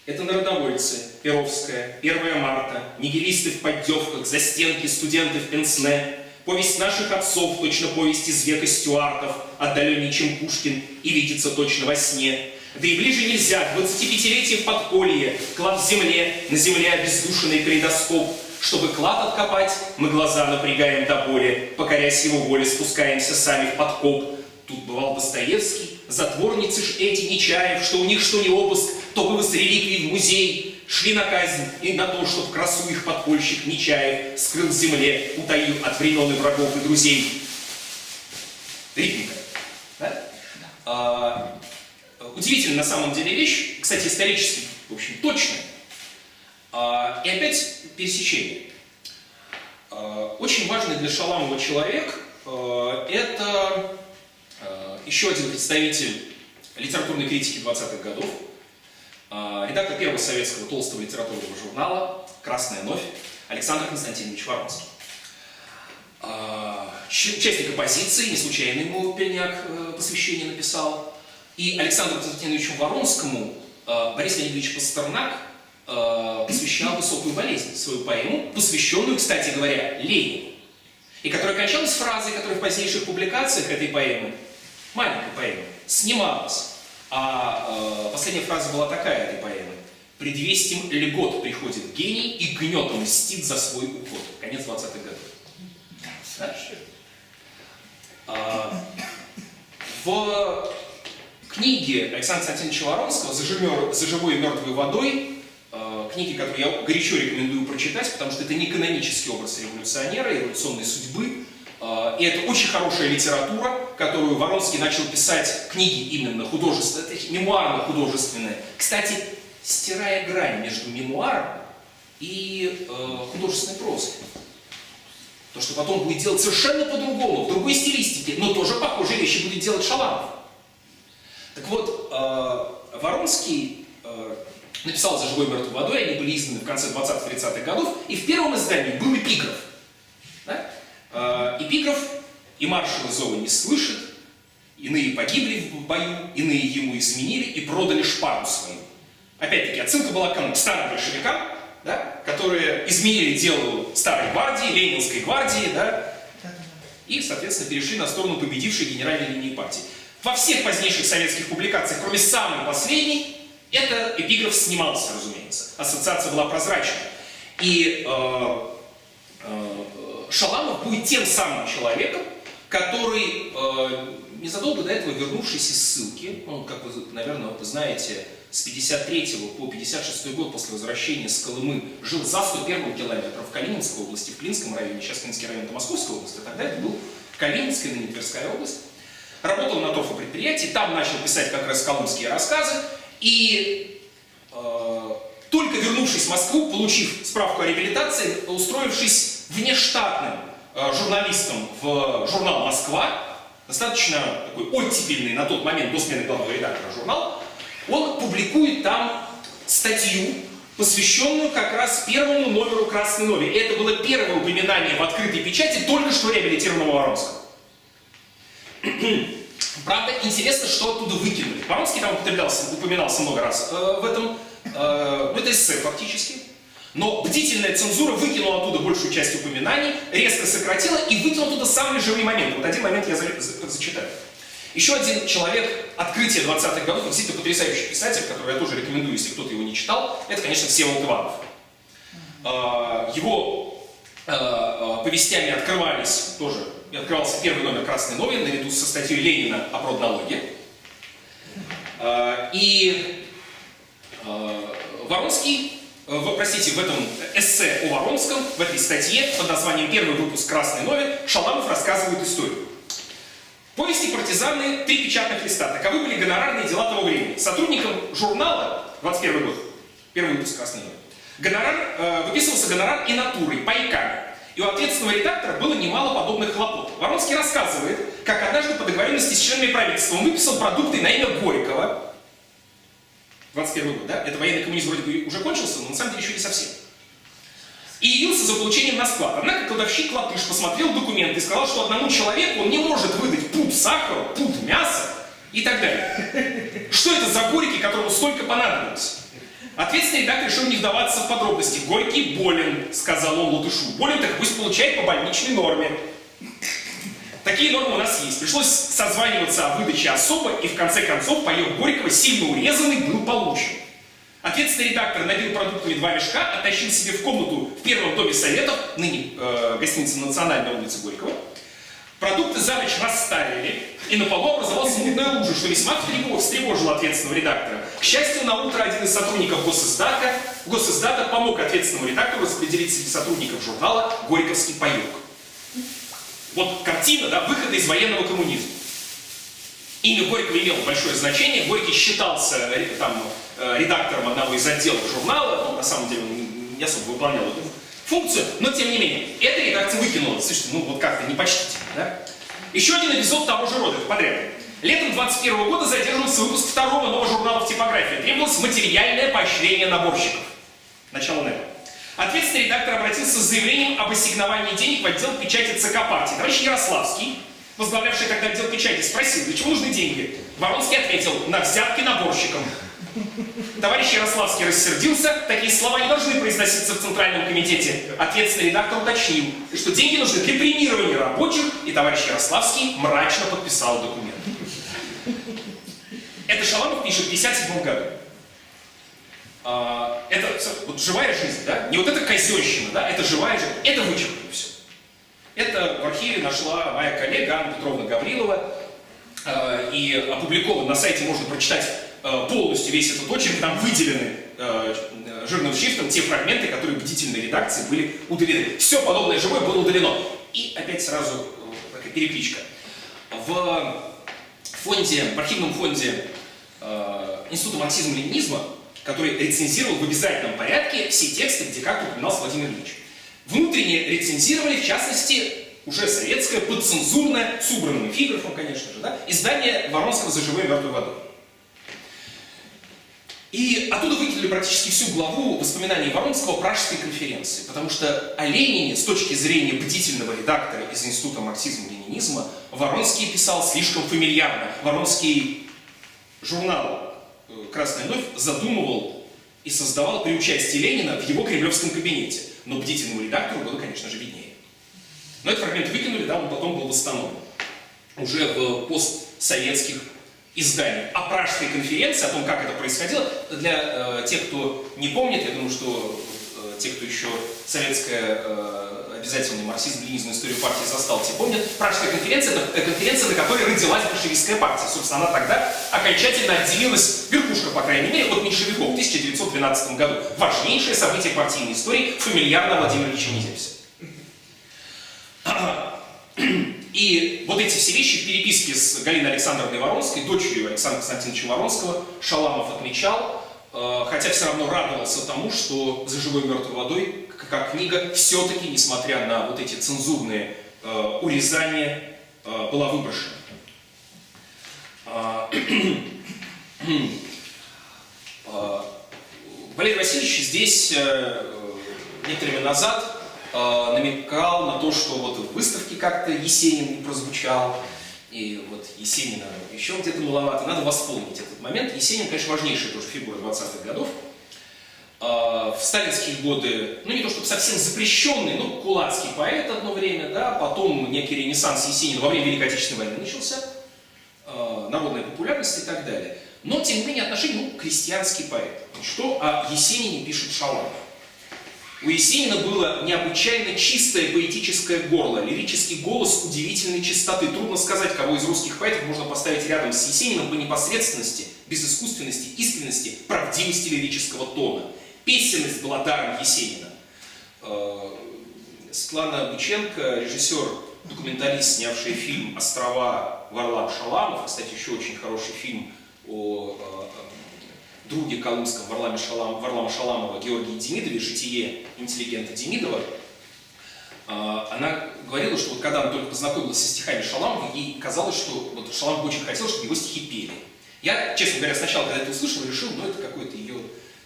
Это народовольцы, Перовская, 1 марта, нигилисты в поддевках, застенки, студенты в пенсне, Повесть наших отцов, точно повесть из века Стюартов, отдаленнее, чем Пушкин, и видится точно во сне. Да и ближе нельзя, 25-летие в подполье, клад в земле, на земле обездушенный калейдоскоп. Чтобы клад откопать, мы глаза напрягаем до боли, покорясь его воле, спускаемся сами в подкоп. Тут бывал Достоевский, затворницы ж эти Нечаев, что у них что не обыск, то вывоз реликвий в музей шли на казнь и на то, чтобы красу их подпольщик Нечаев скрыл в земле, утаив от времен и врагов и друзей. Ритмика. Да? А, удивительная на самом деле вещь, кстати, исторически, в общем, точная. А, и опять пересечение. А, очень важный для Шаламова человек а, это еще один представитель литературной критики 20-х годов, редактор первого советского толстого литературного журнала «Красная новь» Александр Константинович Воронский. Участник оппозиции, не случайно ему Пельняк э, посвящение написал. И Александру Константиновичу Воронскому Борис Леонидович Пастернак э, посвящал «Высокую болезнь», свою поэму, посвященную, кстати говоря, Ленину. И которая кончалась фразой, которая в позднейших публикациях этой поэмы, маленькой поэмы, снималась. А э, последняя фраза была такая этой поэмы. «Предвестим льгот приходит гений и гнетом мстит за свой уход». Конец 20-х годов. Да? А, в книге Александра Константиновича Воронского «За живой и мертвой водой» книги, которые я горячо рекомендую прочитать, потому что это не канонический образ революционера, революционной судьбы, э, и это очень хорошая литература, которую Воронский начал писать книги именно художественные, мемуарно-художественные. Кстати, стирая грань между мемуаром и э, художественной прозой. То, что потом будет делать совершенно по-другому, в другой стилистике, но тоже похожие вещи будет делать Шаламов. Так вот, э, Воронский написал «За живой мертвой водой», они были изданы в конце 20-30-х годов, и в первом издании был эпиграф. Да? Э, эпиграф «И маршала зова не слышит, иные погибли в бою, иные ему изменили и продали шпагу свою». Опять-таки, отсылка была к старым большевикам, да, которые изменили делу старой гвардии, ленинской гвардии, да, и, соответственно, перешли на сторону победившей генеральной линии партии. Во всех позднейших советских публикациях, кроме самой последней, это эпиграф снимался, разумеется. Ассоциация была прозрачной. И э, э, Шаламов будет тем самым человеком, который, э, незадолго до этого вернувшись из ссылки, он, как вы, наверное, вы знаете, с 53 по 56 год после возвращения с Колымы жил за 101 километров в Калининской области, в Клинском районе, сейчас Клинский район, это Московская область, а тогда это был Калининская, ныне Тверская область. Работал на торфопредприятии, там начал писать как раз колымские рассказы, и э, только вернувшись в Москву, получив справку о реабилитации, устроившись внештатным э, журналистом в журнал «Москва», достаточно такой оттепельный на тот момент до смены главного редактора журнал, он публикует там статью, посвященную как раз первому номеру «Красной Нови». Это было первое упоминание в открытой печати только что реабилитированного Воронского. Правда, интересно, что оттуда выкинули. Воронский там употреблялся, упоминался много раз э, в этом. Э, ну, это эссе фактически. Но бдительная цензура выкинула оттуда большую часть упоминаний, резко сократила и выкинула оттуда самые живые моменты. Вот один момент я за, за, зачитаю. Еще один человек открытия 20-х годов, действительно потрясающий писатель, который я тоже рекомендую, если кто-то его не читал, это, конечно, Всеволод Иванов. Э, его э, э, повестями открывались тоже и открывался первый номер «Красной новин» наряду со статьей Ленина о продналоге. А, и а, Воронский, э, простите, в этом эссе о Воронском, в этой статье под названием «Первый выпуск Красной новин» Шаламов рассказывает историю. Повести партизаны, три печатных листа. Таковы были гонорарные дела того времени. Сотрудникам журнала, 21 год, первый выпуск Красной новин, гонорар, э, выписывался гонорар и натурой, пайками. И у ответственного редактора было немало подобных хлопот. Воронский рассказывает, как однажды по договоренности с членами правительства он выписал продукты на имя Горького. 21 год, да? Это военный коммунизм вроде бы уже кончился, но на самом деле еще не совсем. И явился за получением на склад. Однако кладовщик Латыш посмотрел документы и сказал, что одному человеку он не может выдать пуд сахара, пуд мяса и так далее. Что это за горьки, которому столько понадобилось? Ответственный редактор решил не вдаваться в подробности. Горький болен, сказал он Латышу. Болен, так пусть получает по больничной норме. Такие нормы у нас есть. Пришлось созваниваться о выдаче особо, и в конце концов паёк Горького сильно урезанный был получен. Ответственный редактор набил продуктами два мешка, оттащил себе в комнату в первом доме советов, ныне э, гостиница «Национальная» улица Горького, Продукты за ночь растаяли, и на полу образовалась мутная лужа, что весьма встревожило ответственного редактора. К счастью, на утро один из сотрудников госиздата, госиздата помог ответственному редактору распределить среди сотрудников журнала «Горьковский паёк». Вот картина, да, выхода из военного коммунизма. Имя Горького имело большое значение. Горький считался э, там, э, редактором одного из отделов журнала. Ну, на самом деле он не особо выполнял эту функцию, но тем не менее, эта редакция выкинула. Слушайте, ну вот как-то непочтительно, да? Еще один эпизод того же рода, подряд. Летом 21 года задерживался выпуск второго нового журнала в типографии. Требовалось материальное поощрение наборщиков. Начало НЭПа. Ответственный редактор обратился с заявлением об ассигновании денег в отдел печати ЦК партии. Товарищ Ярославский, возглавлявший тогда отдел печати, спросил, для чего нужны деньги? Воронский ответил, на взятки наборщикам. Товарищ Ярославский рассердился, такие слова не должны произноситься в Центральном комитете. Ответственный редактор уточнил, что деньги нужны для премирования рабочих, и товарищ Ярославский мрачно подписал документ. Это Шаламов пишет в 57 году. А, это вот живая жизнь, да? Не вот эта казенщина, да? Это живая жизнь. Это вычеркнули все. Это в архиве нашла моя коллега Анна Петровна Гаврилова. А, и опубликован на сайте можно прочитать полностью весь этот очерк. Там выделены а, жирным шрифтом те фрагменты, которые в бдительной редакции были удалены. Все подобное живое было удалено. И опять сразу э, такая перекличка. В фонде, в архивном фонде э, Института марксизма-ленинизма который рецензировал в обязательном порядке все тексты, где как упоминался Владимир Ильич. Внутренне рецензировали, в частности, уже советское, подцензурное, с убранным эпиграфом, конечно же, да, издание Воронского «За живой мертвой водой». И оттуда выкинули практически всю главу воспоминаний Воронского Пражской конференции, потому что о Ленине с точки зрения бдительного редактора из Института марксизма-ленинизма Воронский писал слишком фамильярно. Воронский журнал Красная Новь задумывал и создавал при участии Ленина в его кремлевском кабинете. Но бдительному редактору было, конечно же, виднее. Но этот фрагмент выкинули, да, он потом был восстановлен. Уже в постсоветских изданиях. О Пражской конференции, о том, как это происходило, для э, тех, кто не помнит, я думаю, что э, те, кто еще советская э, обязательный марксизм, ленизм, историю партии застал, те помнят. Пражская конференция – это конференция, на которой родилась большевистская партия. Собственно, она тогда окончательно отделилась, верхушка, по крайней мере, от меньшевиков в 1912 году. Важнейшее событие партийной истории фамильярно Владимира Ильича Низепса. И вот эти все вещи в переписке с Галиной Александровной Воронской, дочерью Александра Константиновича Воронского, Шаламов отмечал, хотя все равно радовался тому, что «За живой мертвой водой» как книга все-таки, несмотря на вот эти цензурные э, урезания, э, была выброшена. А, Валерий Васильевич здесь э, некоторое назад э, намекал на то, что вот в выставке как-то Есенин не прозвучал, и вот Есенина еще где-то маловато. Надо восполнить этот момент. Есенин, конечно, важнейшая тоже фигура 20-х годов. А, в сталинские годы, ну не то чтобы совсем запрещенный, но кулацкий поэт одно время, да, потом некий ренессанс Есенина во время Великой Отечественной войны начался, а, народная популярность и так далее. Но, тем не менее, отношение, ну, крестьянский поэт. Что о Есенине пишет Шаламов? У Есенина было необычайно чистое поэтическое горло, лирический голос удивительной чистоты. Трудно сказать, кого из русских поэтов можно поставить рядом с Есениным по непосредственности, безыскусственности, искренности, правдивости лирического тона. Песенность была даром Есенина. Э, Светлана Бученко, режиссер, документалист, снявший фильм «Острова» Варлам Шаламов, кстати, еще очень хороший фильм о э, друге колымском Варламе Шалам, Варлама Шаламова Георгии Демидове «Житие интеллигента Демидова», э, она говорила, что вот когда она только познакомилась со стихами Шаламова, ей казалось, что вот Шаламов очень хотел, чтобы его стихи пели. Я, честно говоря, сначала, когда это услышал, решил, ну это какой-то ее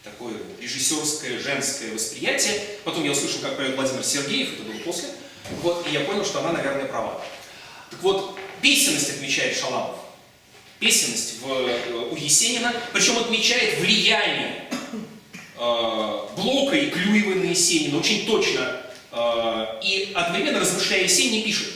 такое режиссерское, женское восприятие. Потом я услышал, как поет Владимир Сергеев, это было после. Вот, и я понял, что она, наверное, права. Так вот, песенность отмечает Шаламов. Песенность в, э, у Есенина, причем отмечает влияние э, Блока и Клюева на Есенина, очень точно. Э, и одновременно, размышляя Есенин, пишет,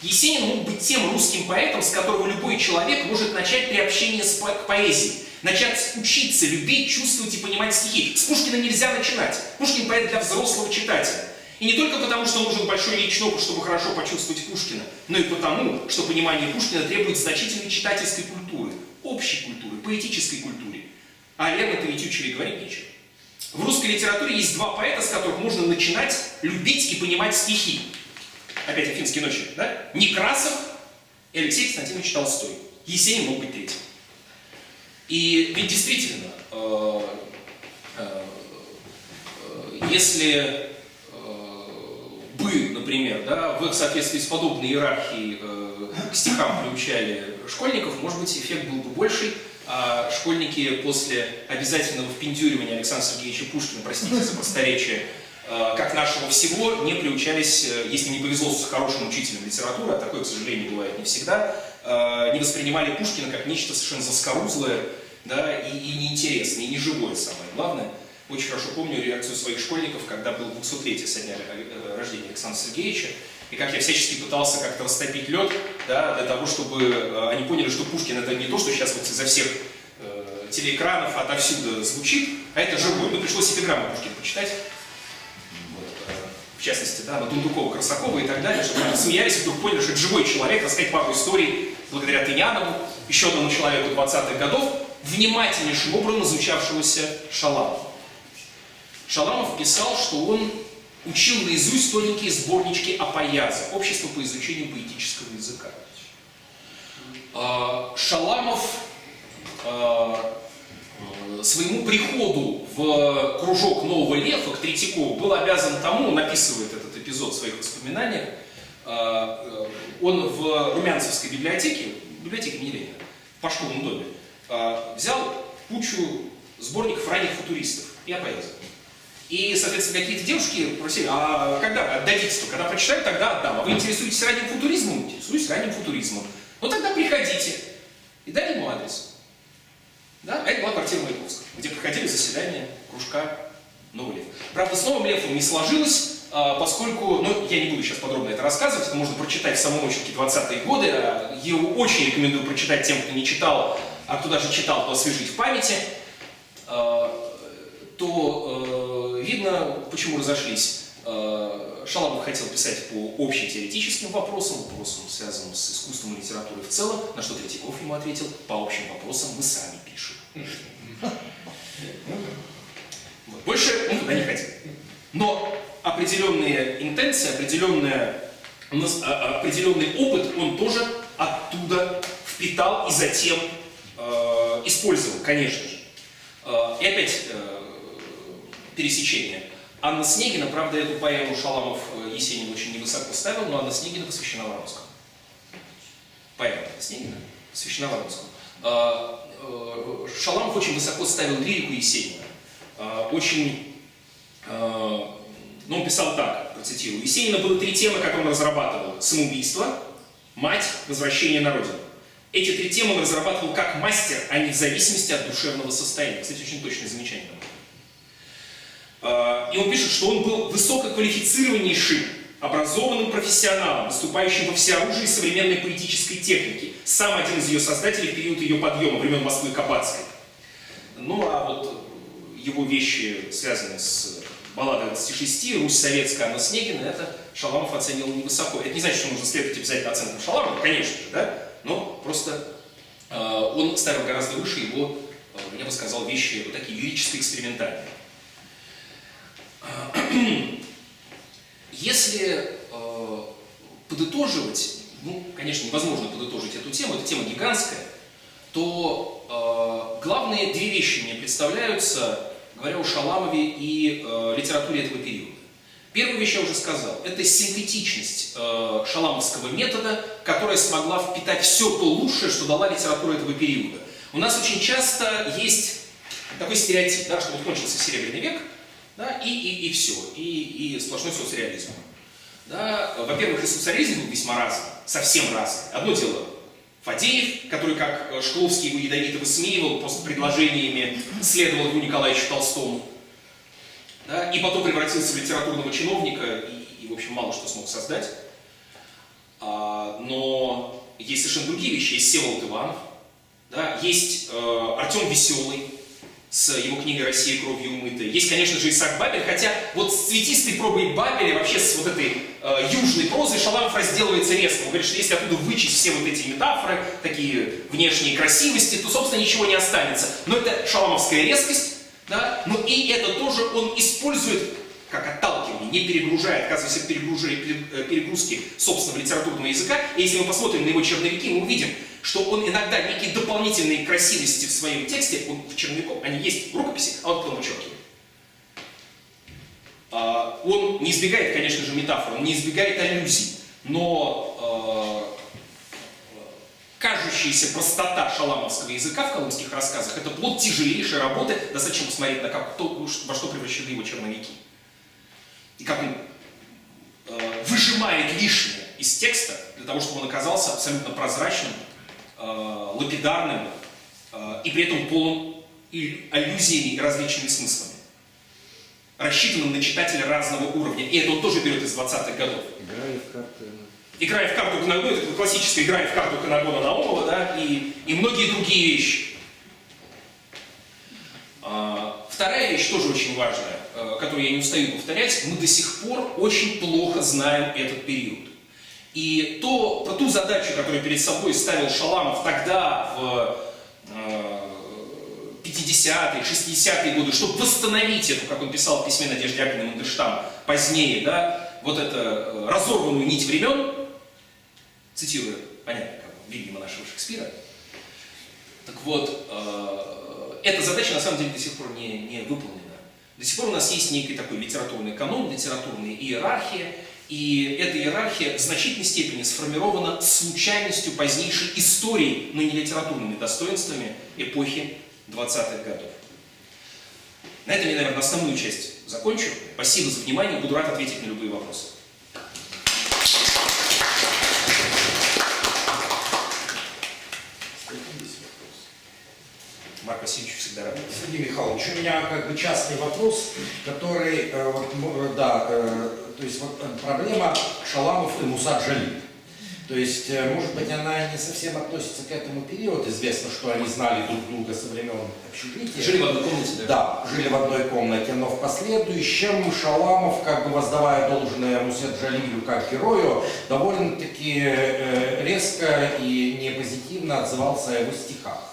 Есенин мог быть тем русским поэтом, с которого любой человек может начать приобщение к поэзии начать учиться любить, чувствовать и понимать стихи. С Пушкина нельзя начинать. Пушкин поэт для взрослого читателя. И не только потому, что нужен большой личный опыт, чтобы хорошо почувствовать Пушкина, но и потому, что понимание Пушкина требует значительной читательской культуры, общей культуры, поэтической культуры. А о Лермонтове и Тютчеве говорить нечего. В русской литературе есть два поэта, с которых можно начинать любить и понимать стихи. Опять Афинские ночи, да? Некрасов и Алексей Константинович Толстой. Есенин мог быть третьим. И ведь действительно, э, э, если э, бы, например, да, в соответствии с подобной иерархией к стихам приучали школьников, может быть, эффект был бы больший, а школьники после обязательного впендюривания Александра Сергеевича Пушкина, простите за просторечие, как нашего всего, не приучались, если не повезло с хорошим учителем литературы, а такое, к сожалению, бывает не всегда, не воспринимали Пушкина как нечто совершенно заскорузлое, да, и, и неинтересное, и не живое самое главное. Очень хорошо помню реакцию своих школьников, когда был 203 со дня э, рождения Александра Сергеевича, и как я всячески пытался как-то растопить лед, да, для того, чтобы э, они поняли, что Пушкин это не то, что сейчас вот изо всех э, телеэкранов отовсюду звучит, а это живой. Ну, пришлось эпиграмму Пушкина почитать. Э, в частности, да, на Дундукова, Красакова и так далее, чтобы они смеялись и вдруг поняли, что это живой человек, рассказать пару историй благодаря Тынянову, еще одному человеку 20-х годов, внимательнейшим образом изучавшегося Шаламова. Шаламов писал, что он учил наизусть тоненькие сборнички Апаяза, Общество по изучению поэтического языка. А, Шаламов а, своему приходу в кружок Нового Лефа к Третьякову был обязан тому, он описывает этот эпизод в своих воспоминаниях, а, он в Румянцевской библиотеке, библиотеке имени Ленина, в Пашковом доме, взял кучу сборников ранних футуристов и Апаяза. И, соответственно, какие-то девушки просили, а когда отдадите, что когда прочитаю, тогда отдам. А вы интересуетесь ранним футуризмом? Интересуюсь ранним футуризмом. Ну тогда приходите. И дали ему адрес. Да? А это была квартира Маяковского, где проходили заседания кружка Новый Лев. Правда, с Новым Левом не сложилось, а, поскольку, ну, я не буду сейчас подробно это рассказывать, это можно прочитать в самом очерке 20-е годы, а его очень рекомендую прочитать тем, кто не читал, а кто даже читал, то освежить в памяти, а, то видно, почему разошлись. Э, Шаламов хотел писать по общетеоретическим вопросам, вопросам, связанным с искусством и литературой в целом, на что Третьяков ему ответил, по общим вопросам мы сами пишем. Больше он туда не хотел. Но определенные интенции, определенные, а, определенный опыт он тоже оттуда впитал и затем э, использовал, конечно же. Э, и опять э, пересечения. Анна Снегина, правда, эту поэму Шаламов э, Есенин очень невысоко ставил, но Анна Снегина посвящена Воронскому. Поэма Снегина посвящена Воронскому. А, э, Шаламов очень высоко ставил лирику Есенина. А, очень, а, ну, он писал так, процитирую. У Есенина было три темы, которые он разрабатывал. Самоубийство, мать, возвращение на родину. Эти три темы он разрабатывал как мастер, а не в зависимости от душевного состояния. Кстати, очень точное замечание. А, и он пишет, что он был высококвалифицированнейшим, образованным профессионалом, выступающим во всеоружии современной поэтической техники. Сам один из ее создателей в период ее подъема, времен Москвы Кабацкой. Ну а вот его вещи, связанные с балладой 26, Русь советская, Анна Снегина, это Шаламов оценил невысоко. Это не значит, что нужно следовать обязательно оценкам Шаламова, конечно же, да? но просто э, он ставил гораздо выше его, э, я бы сказал, вещи вот такие лирическо-экспериментальные. Если э, подытоживать, ну, конечно, невозможно подытожить эту тему, эта тема гигантская, то э, главные две вещи мне представляются, говоря о Шаламове и э, литературе этого периода. Первую вещь я уже сказал, это синтетичность э, шаламовского метода, которая смогла впитать все то лучшее, что дала литература этого периода. У нас очень часто есть такой стереотип, да, что вот кончился Серебряный век, да, и, и, и все, и, и сплошной соцреализм. Да, во-первых, и социализм весьма разный, совсем разный. Одно дело Фадеев, который, как э, Шкловский его ядовито высмеивал, просто предложениями следовал Льву Николаевичу Толстому, да, и потом превратился в литературного чиновника и, и, в общем, мало что смог создать. А, но есть совершенно другие вещи. Есть Всеволод Иванов, да, есть э, Артем Веселый, с его книгой «Россия кровью умытая». Есть, конечно же, Исаак Бабель, хотя вот с цветистой пробой Бабеля, вообще с вот этой э, южной прозой Шаламов разделывается резко. Он говорит, что если оттуда вычесть все вот эти метафоры, такие внешние красивости, то, собственно, ничего не останется. Но это шаламовская резкость, да, но и это тоже он использует как отталкивание, не перегружая, отказываясь от э, перегрузки собственного литературного языка. И если мы посмотрим на его черновики, мы увидим, что он иногда некие дополнительные красивости в своем тексте, он в черновиком, они есть в рукописи, а он потом вычеркивает. А, он не избегает, конечно же, метафор, он не избегает аллюзий, но э, кажущаяся простота шаламовского языка в колымских рассказах это плод тяжелейшей работы, достаточно посмотреть на как, то, во что превращены его черновики. И как он э, выжимает лишнее из текста для того, чтобы он оказался абсолютно прозрачным, Э, лапидарным э, и при этом полон аллюзиями и различными смыслами. Рассчитанным на читателя разного уровня. И это он тоже берет из 20-х годов. Играли в карты. Играя в карту Канагона, это классическая играя в карту Канагона Наумова, да, и, и многие другие вещи. А, вторая вещь тоже очень важная, которую я не устаю повторять, мы до сих пор очень плохо знаем этот период. И то, про ту задачу, которую перед собой ставил Шаламов тогда, в э, 50-е, 60-е годы, чтобы восстановить эту, как он писал в письме Надежды Яковлевны Мандельштам позднее, да, вот эту э, разорванную нить времен, цитирую, понятно, как Вильяма нашего Шекспира, так вот, э, эта задача на самом деле до сих пор не, не выполнена. До сих пор у нас есть некий такой литературный канон, литературная иерархия, и эта иерархия в значительной степени сформирована случайностью позднейшей истории, но не литературными достоинствами эпохи 20-х годов. На этом я, наверное, основную часть закончу. Спасибо за внимание, буду рад ответить на любые вопросы. Марк Васильевич всегда рад. Сергей Михайлович, у меня как бы частный вопрос, который, э, вот, м, да, э, то есть вот э, проблема Шаламов и Мусад Джалиль. То есть, э, может быть, она не совсем относится к этому периоду. Известно, что они знали друг друга со времен общежития. Жили в одной комнате, да? Да, жили в одной комнате, но в последующем Шаламов, как бы воздавая должное Мусет Джалилю как герою, довольно-таки э, резко и не позитивно отзывался о его стихах.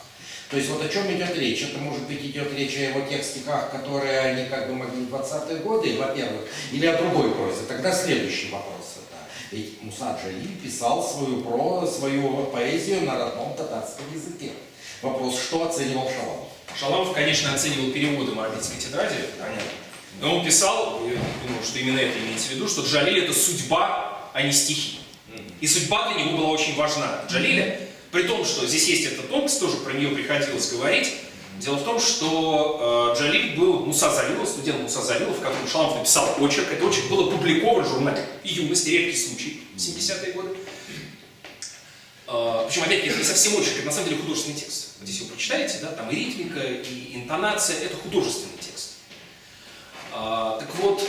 То есть вот о чем идет речь? Это может быть идет речь о его тех стихах, которые они как бы могли в 20-е годы, во-первых, или о другой прозе. Тогда следующий вопрос это. Ведь Муса Джалиль писал свою, про, свою поэзию на родном татарском языке. Вопрос, что оценивал Шаламов? Шаламов, конечно, оценивал переводы Марбитской тетради, понятно. Но он писал, я думаю, что именно это имеется в виду, что Джалиль это судьба, а не стихи. И судьба для него была очень важна. Джалиля, при том, что здесь есть эта тонкость, тоже про нее приходилось говорить. Дело в том, что э, Джалиль был Муса Завилов, студент Муса Завилов, в котором Шаламов написал очерк. Это очерк был опубликован в журнале «Юность», редкий случай, в 70-е годы. Э, причем, опять-таки, это не совсем очерк, это на самом деле художественный текст. Вот здесь вы прочитаете, да, там и ритмика, и интонация, это художественный текст. Э, так вот,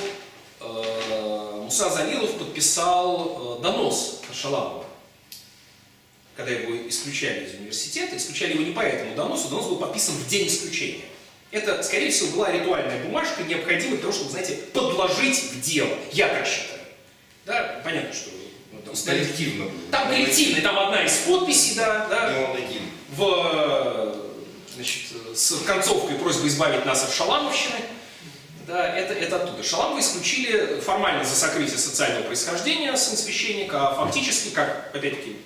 э, Муса Завилов подписал э, донос Шаламова когда его исключали из университета, исключали его не по этому доносу, донос был подписан в день исключения. Это, скорее всего, была ритуальная бумажка, необходимая для того, чтобы, знаете, подложить в дело. Я так считаю. Да, понятно, что... Ну, там, Коллективно. Там коллективный, там одна из подписей, да, да, он один. в, значит, с концовкой просьбы избавить нас от шаламовщины. Да, это, это оттуда. Шаламова исключили формально за сокрытие социального происхождения сын священника, а фактически, как, опять-таки,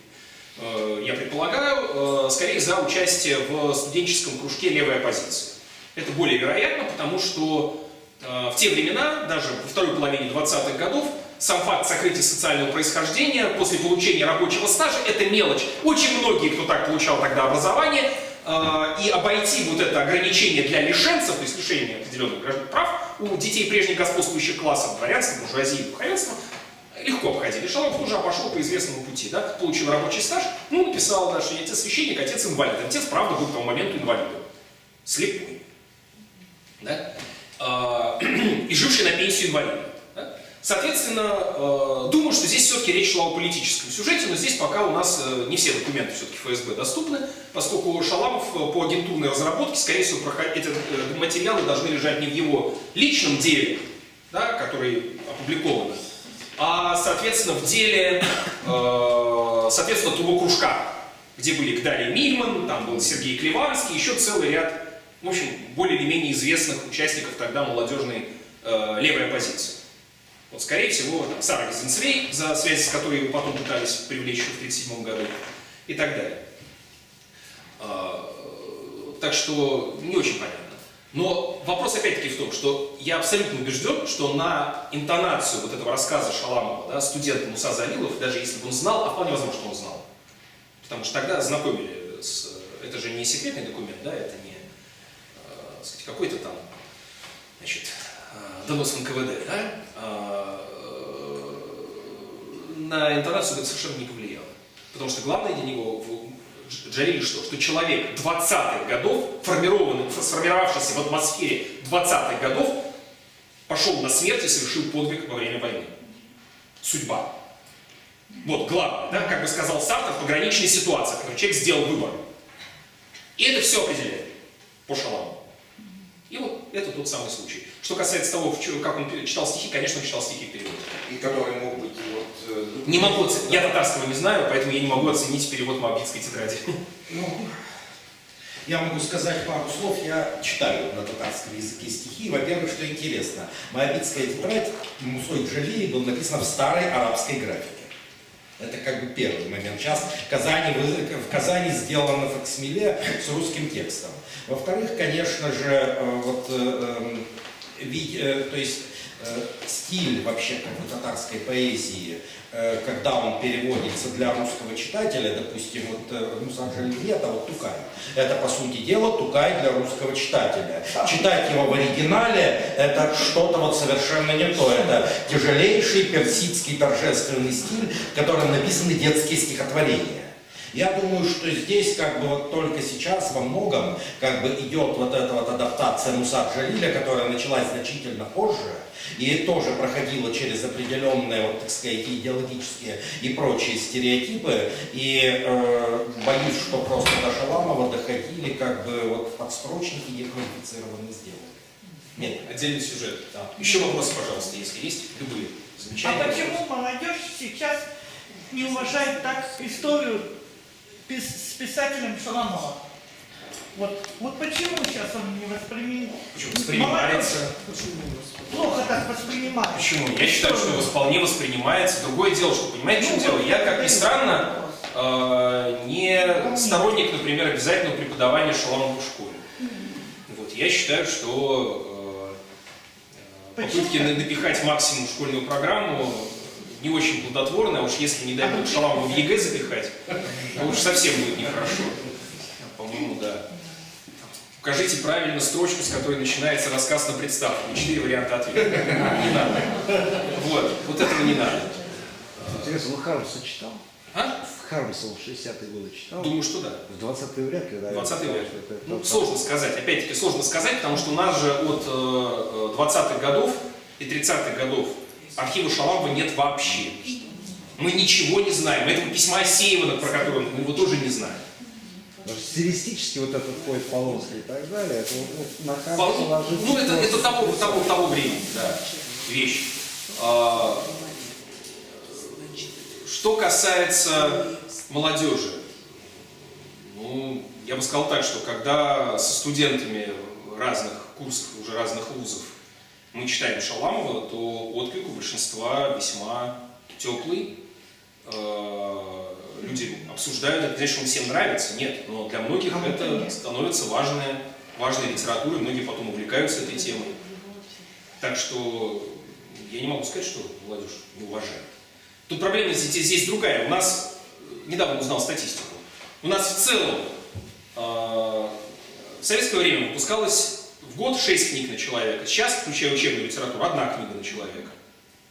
я предполагаю, э, скорее за участие в студенческом кружке левой оппозиции. Это более вероятно, потому что э, в те времена, даже во второй половине 20-х годов, сам факт сокрытия социального происхождения после получения рабочего стажа – это мелочь. Очень многие, кто так получал тогда образование, и обойти вот это ограничение для лишенцев, то есть лишение определенных граждан прав, у детей прежних господствующих классов, дворянства, буржуазии, духовенства, легко обходили. Шалом тоже пошел по известному пути, да, получил рабочий стаж, ну, написал, да, что отец священник, отец инвалид. Отец, правда, был к тому моменту инвалидом. Слепой. Да? А, и живший на пенсию инвалида. Да? Соответственно, э, думаю, что здесь все-таки речь шла о политическом сюжете, но здесь пока у нас э, не все документы все-таки ФСБ доступны, поскольку Шаламов э, по агентурной разработке, скорее всего, эти материалы должны лежать не в его личном деле, да, который опубликован, а, соответственно, в деле, э, соответственно, кружка, где были Гдарий Мильман, там был Сергей Клеванский, еще целый ряд, в общем, более или менее известных участников тогда молодежной э, левой оппозиции. Вот, скорее всего, там, Сара Гизенцвей, за связь с которой его потом пытались привлечь в 1937 году, и так далее. Э, так что не очень понятно. Но вопрос опять-таки в том, что я абсолютно убежден, что на интонацию вот этого рассказа Шаламова, да, студент Муса Залилов, даже если бы он знал, а вполне возможно, что он знал, потому что тогда знакомили с... Это же не секретный документ, да, это не э, какой-то там, значит, э, донос в НКВД, да, э, на интонацию это совершенно не повлияло. Потому что главное для него, Джалиль что? Что человек 20-х годов, формированный, сформировавшийся в атмосфере 20-х годов, пошел на смерть и совершил подвиг во время войны. Судьба. Вот главное, да, как бы сказал Сартер, в пограничной ситуации, когда человек сделал выбор. И это все определяет по шаламу. И вот это тот самый случай. Что касается того, как он читал стихи, конечно, он читал стихи в. И который мог быть вот... Э, не могу оценить. Я татарского не знаю, поэтому я не могу оценить перевод Моабитской тетради. Ну, я могу сказать пару слов. Я читаю на татарском языке стихи. Во-первых, что интересно, Моабитская тетрадь Мусой Джалии был написана в старой арабской графике. Это как бы первый момент. Сейчас в Казани, в Казани сделано факсимиле с русским текстом. Во-вторых, конечно же, э, вот, э, эм, э, то есть стиль вообще как бы татарской поэзии, когда он переводится для русского читателя, допустим, вот Муса нет, а вот Тукай. Это, по сути дела, Тукай для русского читателя. Читать его в оригинале, это что-то вот совершенно не то. Это тяжелейший персидский торжественный стиль, в котором написаны детские стихотворения. Я думаю, что здесь как бы вот только сейчас во многом как бы идет вот эта вот адаптация Муса Джалиля, которая началась значительно позже и тоже проходила через определенные, вот, так сказать, идеологические и прочие стереотипы. И э, боюсь, что просто до Шаламова доходили как бы вот подстрочники неквалифицированно сделаны. Нет. Отдельный сюжет. Да. Еще вопросы, пожалуйста, если есть, любые. А почему молодежь сейчас не уважает так историю с писателем Шаламова. Вот, вот почему сейчас он не воспринимает? Почему воспринимается? Плохо так воспринимается. Почему? Я считаю, что вполне воспринимается. Другое дело, что понимаете, ну, что дело? Я, как ни странно, э, не сторонник, например, обязательного преподавания Шаламова в школе. Вот, я считаю, что э, э попытки напихать максимум в школьную программу не очень плодотворно, а уж если, не дай бог, Шаламова в ЕГЭ запихать, то уж совсем будет нехорошо. По-моему, да. Укажите правильно строчку, с которой начинается рассказ на представку. Четыре варианта ответа. Не надо. Вот, вот этого не надо. Интересно, Хармса читал? А? Хармса в 60-е годы читал? Думаю, что да. В 20-е вряд ли, да? 20-е вряд ли. Ну, сложно сказать. Опять-таки, сложно сказать, потому что у нас же от 20-х э, годов и 30-х годов архива Шаламова нет вообще. Мы ничего не знаем. Этого письма Асеева, про которое мы его тоже не знаем. Стилистически вот этот поезд Полонский и так далее, это вот, на По, Ну, это, это того, того, того времени, да, вещь. А, что касается молодежи, ну, я бы сказал так, что когда со студентами разных курсов, уже разных вузов мы читаем Шаламова, то отклик у большинства весьма теплый. Э, люди обсуждают, это значит, он всем нравится, нет, но для многих а это становится важной, важной литературой, многие потом увлекаются этой темой. Так что я не могу сказать, что молодежь не уважает. Тут проблема здесь, здесь другая. У нас, недавно узнал статистику, у нас в целом э, в советское время выпускалось в год 6 книг на человека. Сейчас, включая учебную литературу, одна книга на человека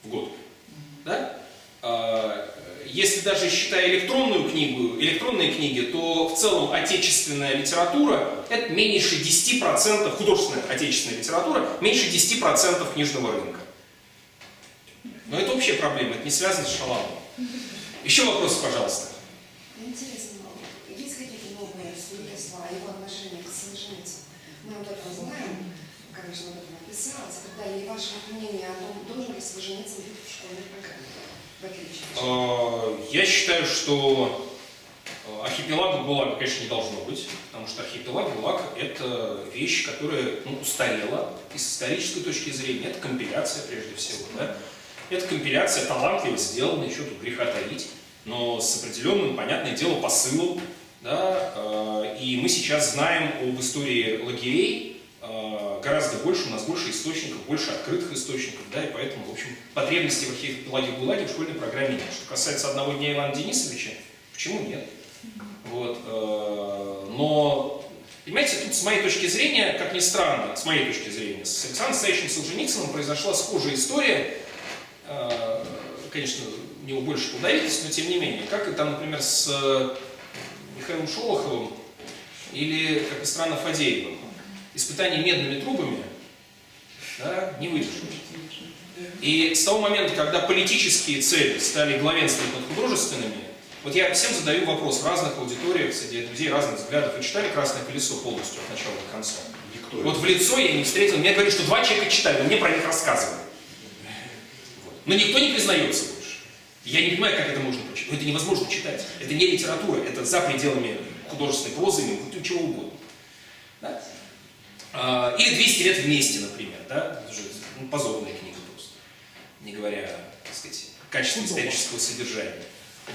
в год. Да? А, если даже считая электронную книгу, электронные книги, то в целом отечественная литература это меньше 10%, художественная отечественная литература, меньше 10% книжного рынка. Но это общая проблема, это не связано с Шаламовым. Еще вопрос, пожалуйста. Интересно, есть какие-то новые свидетельства его отношении к Солженицыну? Мы об этом знаем, конечно, об этом написалось. Тогда и ваше мнение о том, должен ли Солженицын быть в школьной программе? А, я считаю, что а, архипелага ГУЛАГа, конечно, не должно быть, потому что архипелаг ГУЛАГ – это вещь, которая ну, устарела и с исторической точки зрения. Это компиляция, прежде всего. Да? Это компиляция талантливо сделана, еще тут греха таить, но с определенным, понятное дело, посылом да, э, и мы сейчас знаем об истории лагерей гораздо больше, у нас больше источников, больше открытых источников, да, и поэтому, в общем, потребности в архипелаге ГУЛАГе в школьной программе нет. Что касается одного дня Ивана Денисовича, почему нет? Вот, э, но, понимаете, тут с моей точки зрения, как ни странно, с моей точки зрения, с Александром Саевичем Солженицыным произошла схожая история, конечно, у него больше плодовитость, но тем не менее, как и там, например, с Михаилом Шолоховым или, как ни странно, Фадеевым. Испытание медными трубами да, не выдержали. И с того момента, когда политические цели стали главенствовать над художественными, вот я всем задаю вопрос в разных аудиториях, среди людей разных взглядов. Вы читали «Красное колесо» полностью от начала до конца? Никто. Вот в лицо я не встретил. Мне говорят, что два человека читали, но мне про них рассказывали. Вот. Но никто не признается больше. Я не понимаю, как это можно прочитать. Но это невозможно читать. Это не литература, это за пределами художественной прозы хоть чего угодно. Да? А, Или 200 лет вместе, например. Да? Это же ну, позорная книга просто. Не говоря, так сказать, качества исторического содержания.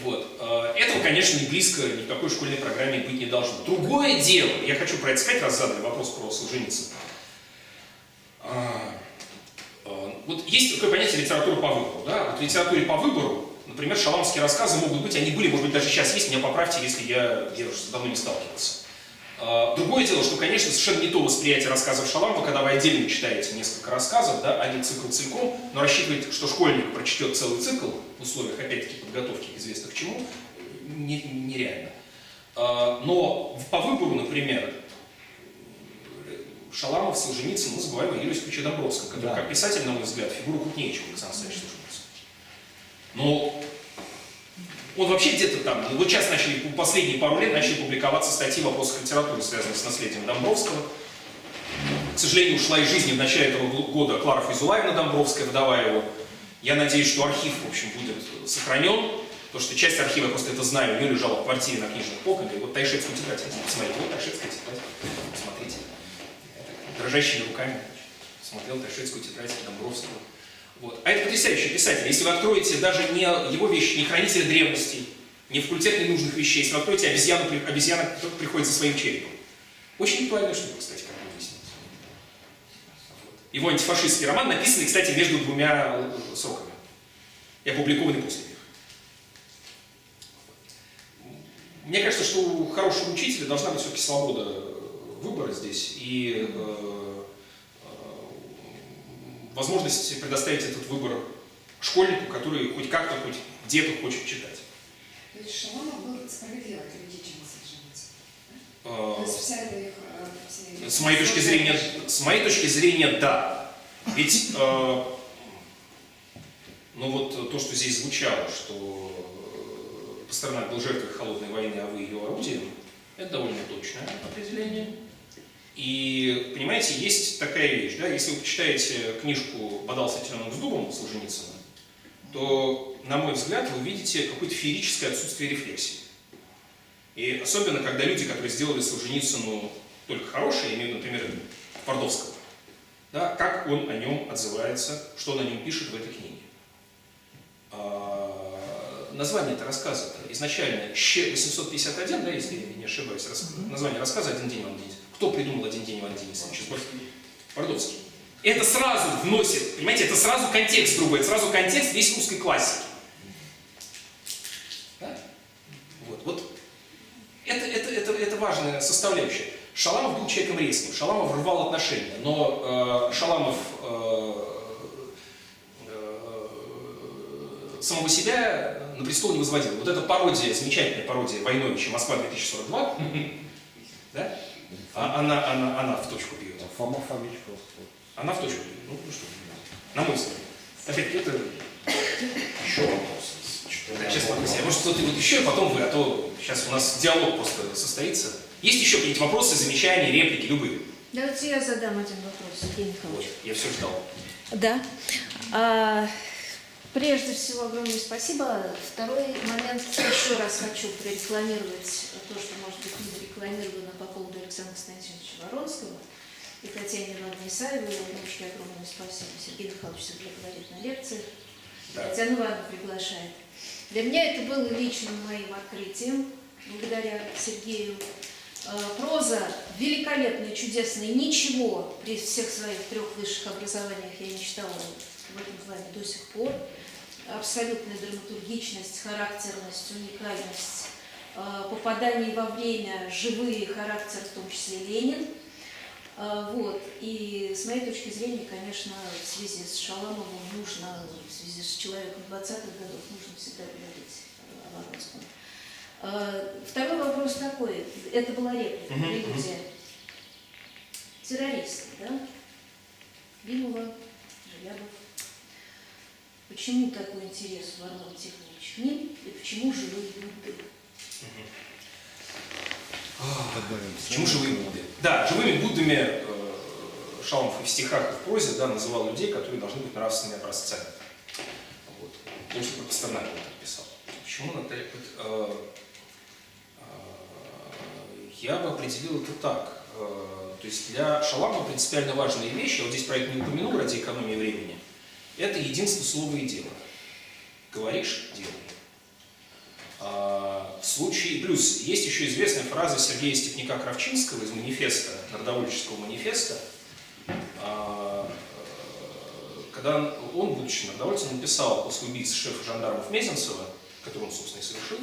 Вот. А, Этого, конечно, не близко ни в какой школьной программе быть не должно. Другое дело, я хочу про это сказать, раз задали вопрос про Солженицына. А, а, Вот есть такое понятие литература по выбору. Да? Вот в литературе по выбору, например, шаламские рассказы могут быть, они были, может быть, даже сейчас есть, меня поправьте, если я, я уже давно не сталкивался. А, Другое дело, что, конечно, совершенно не то восприятие рассказов Шаламова, когда вы отдельно читаете несколько рассказов, да, а не цикл целиком, но рассчитывать, что школьник прочтет целый цикл в условиях, опять-таки, подготовки к известно к чему, не- нереально. А, Но по выбору, например, Шаламов, Солженицын, мы забываем о Юрии Ильиче Домбровском, который, Да. как писатель, на мой взгляд, фигура крупнее, чем Александр Александрович Солженицын. Но он вообще где-то там, ну, вот сейчас начали, последние пару лет начали публиковаться статьи в вопросах литературы, связанные с наследием Домбровского. К сожалению, ушла из жизни в начале этого года Клара Физулаевна Домбровская, вдова его. Я надеюсь, что архив, в общем, будет сохранен, потому что часть архива, я просто это знаю, у нее лежала в квартире на книжных полках, и вот Тайшетскую тетрадь, хотите посмотреть, вот Тайшетская тетрадь, посмотрите. Дрожащими руками смотрел Тайшетскую тетрадь Домбровского. Вот. А это потрясающий писатель. Если вы откроете даже не его вещи, не хранителя древностей, не факультет ненужных вещей, если вы откроете обезьяну, обезьяна приходит за своим черепом. Очень актуальная штука, кстати, как вы выяснилось. Вот. Его антифашистский роман, написанный, кстати, между двумя сроками. И опубликованный после них. Мне кажется, что у хорошего учителя должна быть все-таки свобода выбора здесь и э, возможность предоставить этот выбор школьнику, который хоть как-то, хоть где-то хочет читать. То есть Шаламов был справедливо критичен Солженицын. Э, То есть вся эта их... э, С моей точки зрения, с моей точки зрения, да. Ведь, э, ну вот то, что здесь звучало, что Пастернак был жертвой холодной войны, а вы ее орудием, это довольно точное определение. И, понимаете, есть такая вещь, да, если вы почитаете книжку «Бодался теленок с дубом» Солженицына, то, на мой взгляд, вы увидите какое-то феерическое отсутствие рефлексии. И особенно, когда люди, которые сделали Солженицыну только хорошее, я имею в виду, например, Твардовского, да, как он о нем отзывается, что он о нем пишет в этой книге. А, название этого рассказа изначально Щ-851, да, если я не ошибаюсь, рас- название рассказа «Один день в Андине». Кто придумал «Один день в Андине»? Твардовский. Это сразу вносит, понимаете, это сразу контекст другой, это сразу контекст весь русской классики. Да? Вот, вот это, это, это, это важная составляющая. Шаламов был человеком резким, Шаламов рвал отношения, но э, Шаламов э, э, самого себя на престол не возводил. Вот эта пародия, замечательная пародия Войновича «Москва-2042», да? А- она, она, она в точку бьет. Фома Фомич просто. Она в точку бьет. Ну, ну что, на мой взгляд. Опять это Еще вопрос. Сейчас попроси. А может кто-то вот еще, а потом вы, а то сейчас у нас диалог просто состоится. Есть еще какие-нибудь вопросы, замечания, реплики, любые? Давайте я задам один вопрос, Евгений Вот, Михайлович. я все ждал. Да. А, прежде всего, огромное спасибо. Второй момент. Еще раз хочу прорекламировать то, что, может быть, не рекламировано по поводу Александра Константиновича Воронского и Татьяне Ивановне Исаевой. Девушке огромное спасибо. Сергей Михайлович всегда говорит на лекциях. Да. Татьяна Ивановна приглашает. Для меня это было личным моим открытием, благодаря Сергею. Э, Проза великолепная, чудесная. Ничего при всех своих трех высших образованиях я не читала в этом плане до сих пор. Абсолютная драматургичность, характерность, уникальность, э, попадание во время, живые характер, в том числе Ленин. А, Вот. И с моей точки зрения, конечно, в связи с Шаламовым нужно, в связи с человеком 20-х годов, нужно всегда говорить о Воронском. А, Второй вопрос такой, это была реплика. Террористы, да? Бимова, Желябов. Почему такой интерес у Варлам Тихонович к ним и почему живые Будды? Почему живые Будды? Да, живыми Буддами э, Шаламов и в стихах, и в прозе да, называл людей, которые должны быть нравственными образцами. Вот. Потому что про Пастернака он так писал. Почему Наталья? э, э, Я бы определил это так. Э, То есть для Шаламова принципиально важные вещи, я вот здесь про это не упомянул ради экономии времени, это единство слова и дела. Говоришь – делай. Случае, плюс есть еще известная фраза Сергея Степняка-Кравчинского из манифеста, народовольческого манифеста, а, когда он, будучи народовольцем, написал после убийцы шефа жандармов Мезенцева, который он, собственно, и совершил,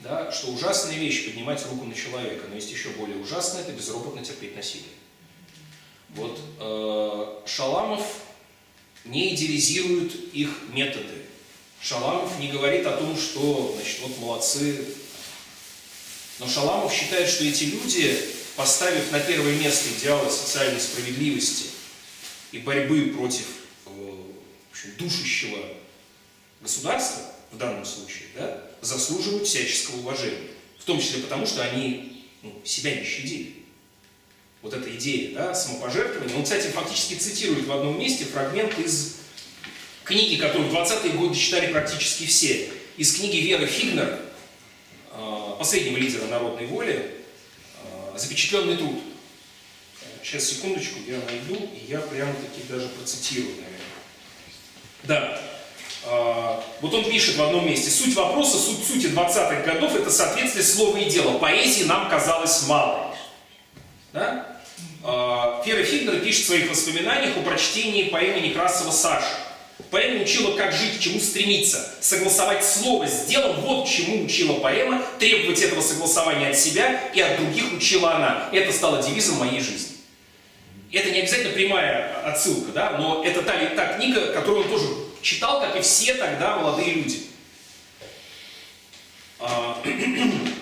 да, что ужасная вещь поднимать руку на человека, но есть еще более ужасное, это безропотно терпеть насилие. Вот э, Шаламов не идеализирует их методы. Шаламов не говорит о том, что, значит, вот молодцы. Но Шаламов считает, что эти люди, поставив на первое место идеалы социальной справедливости и борьбы против э, в общем, душащего государства, в данном случае, да, заслуживают всяческого уважения. В том числе потому, что они ну, себя не щадили. Вот эта идея да, самопожертвования. Он, кстати, фактически цитирует в одном месте фрагмент из книги, которую в 20-е годы читали практически все. Из книги Веры Фигнер, последнего лидера народной воли, э, «Запечатленный труд». Сейчас, секундочку, я найду, и я прямо-таки даже процитирую, наверное. Да. А, Вот он пишет в одном месте. Суть вопроса, суть сути 20-х годов – это соответствие слова и дела. Поэзии нам казалось мало. Да? Фера Фигнер пишет в своих воспоминаниях о прочтении поэмы Некрасова «Саша». Поэма учила, как жить, к чему стремиться, согласовать слово с делом, вот чему учила поэма, требовать этого согласования от себя и от других учила она. Это стало девизом моей жизни. Это не обязательно прямая отсылка, да, но это та, та книга, которую он тоже читал, как и все тогда молодые люди. А,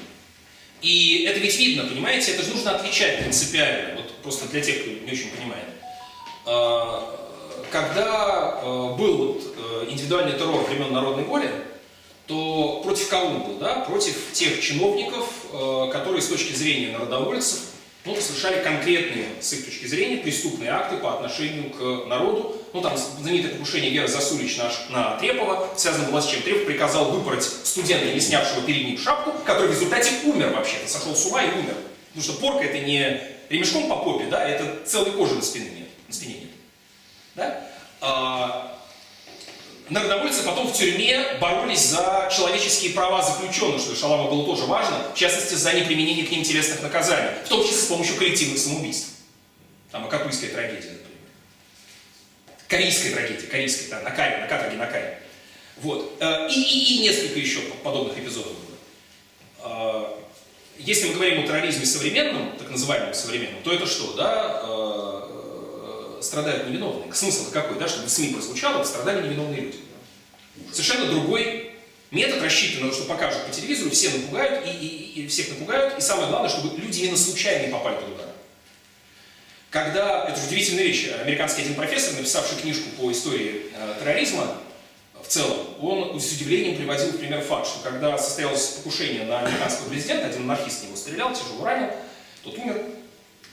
И это ведь видно, понимаете, это же нужно отвечать принципиально, вот просто для тех, кто не очень понимает. Когда э, был вот э, индивидуальный террор времен народной воли, то против кого он был, да? Против тех чиновников, э, которые с точки зрения народовольцев ну, совершали конкретные, с их точки зрения, преступные акты по отношению к народу. Ну, там знаменитое покушение Веры Засулич на, на Трепова связано было с чем? Трепов приказал выпороть студента, не снявшего перед ним шапку, который в результате умер вообще-то, сошел с ума и умер. Потому что порка это не ремешком по попе, да, это целой кожи на спине. На спине нет. Да? А, Народовольцы потом в тюрьме боролись за человеческие права заключенных, что Шалама было тоже важно, в частности, за неприменение к ним телесных наказаний, в том числе с помощью коллективных самоубийств. Там Акапульская трагедия, например. Корейская трагедия, корейская, да, на Каре, на каторге на Каре. Вот. Э, И, и, и несколько еще подобных эпизодов было. Э, Если мы говорим о терроризме современном, так называемом современном, то это что, да, э, страдают невиновные. Смысл какой, да, чтобы в СМИ прозвучало, страдали невиновные люди. Совершенно другой метод рассчитан на то, что покажут по телевизору, все напугают, и, и- и всех напугают, и самое главное, чтобы люди именно случайно не попали под удар. Когда, это удивительная вещь, американский один профессор, написавший книжку по истории э, терроризма, в целом, он с удивлением приводил пример факт, что когда состоялось покушение на американского президента, один анархист в него стрелял, тяжело ранил, тот умер,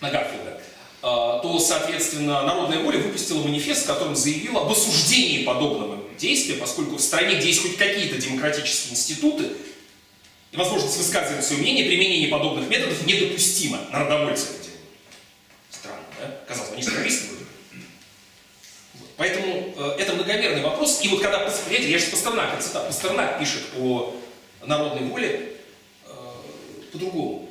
на Гарфилда, то, соответственно, Народная воля выпустила манифест, в котором заявила об осуждении подобного действия, поскольку в стране, где есть хоть какие-то демократические институты, и возможность высказывать свое мнение, применение подобных методов недопустимо. Народовольцы это делают. Странно, да? Казалось бы, они же террористы были. Вот. Поэтому э, это многомерный вопрос. И вот когда, посмотрите, я же Пастернак, цитат, Пастернак пишет о народной воле э, по-другому.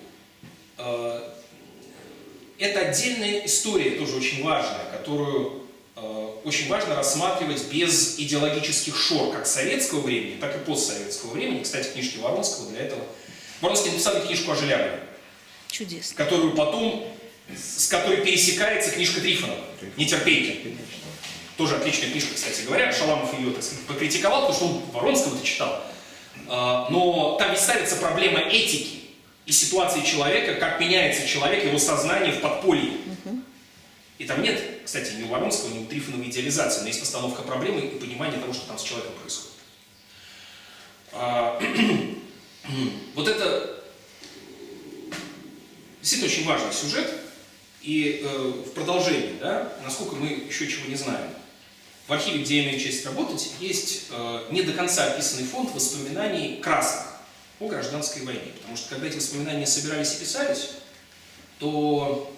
Э, это отдельная история, тоже очень важная, которую э, очень важно рассматривать без идеологических шор, как советского времени, так и постсоветского времени. Кстати, книжки Воронского для этого. Воронский написал книжку о Желябове, Чудесно. которую потом, с которой пересекается книжка Трифонова «Нетерпейки». Тоже отличная книжка, кстати говоря. Шаламов ее, так сказать, покритиковал, потому что он Воронского-то читал. А, Но там ведь ставится проблема этики и ситуации человека, как меняется человек, его сознание в подполье. И там нет, кстати, ни у Воронского, ни у Трифонова идеализации, но есть постановка проблемы и понимание того, что там с человеком происходит. А, Вот это действительно очень важный сюжет. И э, в продолжении, да, насколько мы еще чего не знаем. В архиве, где я имею честь работать, есть э, не до конца описанный фонд воспоминаний красных о гражданской войне. Потому что когда эти воспоминания собирались и писались, то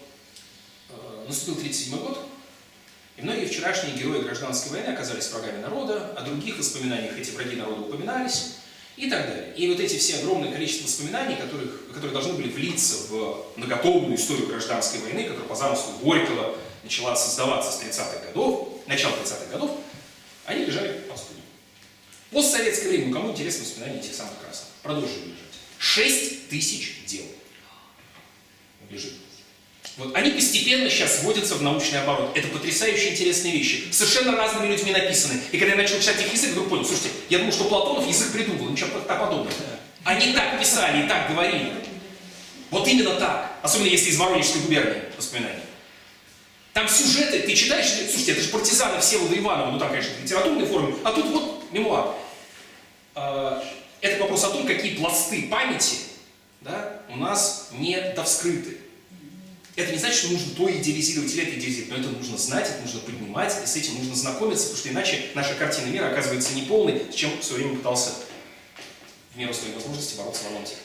э, наступил 1937 год, и многие вчерашние герои гражданской войны оказались врагами народа, о других воспоминаниях эти враги народа упоминались и так далее. И вот эти все огромное количество воспоминаний, которых, которые должны были влиться в многотомную историю гражданской войны, которая по замыслу Горького начала создаваться с 30-х годов, начала 30-х годов, они лежали под студией. Постсоветское время, кому интересны воспоминания этих самых Продолжили лежать. 6 тысяч дел лежит. Вот они постепенно сейчас вводятся в научный оборот. Это потрясающе интересные вещи. Совершенно разными людьми написаны. И когда я начал читать их язык, вдруг понял, слушайте, я думал, что Платонов язык придумал, ничего подобного. Они так писали и так говорили. Вот именно так. Особенно если из Воронежской губернии воспоминания. Там сюжеты, ты читаешь, слушайте, это же партизаны Всеволода Иванова, ну там, конечно, в литературной форме, а тут вот мемуар. Вопрос о том, какие пласты памяти да, у нас не довскрыты. Это не значит, что нужно то идеализировать или это идеализировать, но это нужно знать, это нужно поднимать, и с этим нужно знакомиться, потому что иначе наша картина мира оказывается неполной, с чем в свое время пытался в меру своей возможности бороться Волонтик.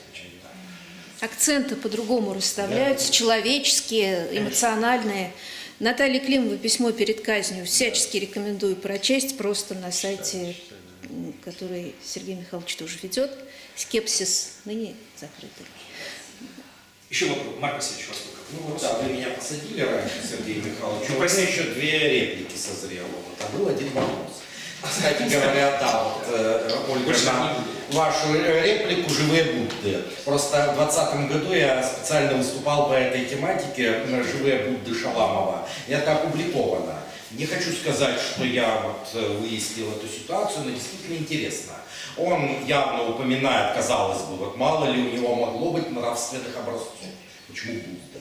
Акценты по-другому расставляются, человеческие, эмоциональные. Наталья Климова письмо перед казнью всячески рекомендую прочесть просто на сайте, который Сергей Михайлович тоже ведет. Скепсис ныне закрытый. Еще вопрос. Марк Васильевич, вас только. Ну вот да, вы меня посадили раньше, Сергей Михайлович. Ну, У простите. еще две реплики созрело. Вот, а был один вопрос. Кстати говоря, да, вот, э, Ольга, Больше на не буду. вашу э, реплику «Живые Будды». Просто в 2020 году я специально выступал по этой тематике на «Живые Будды» Шаламова. И это опубликовано. Не хочу сказать, что я вот э, выяснил эту ситуацию, но действительно интересно. Он явно упоминает, казалось бы, вот мало ли у него могло быть нравственных образцов. Почему Будда?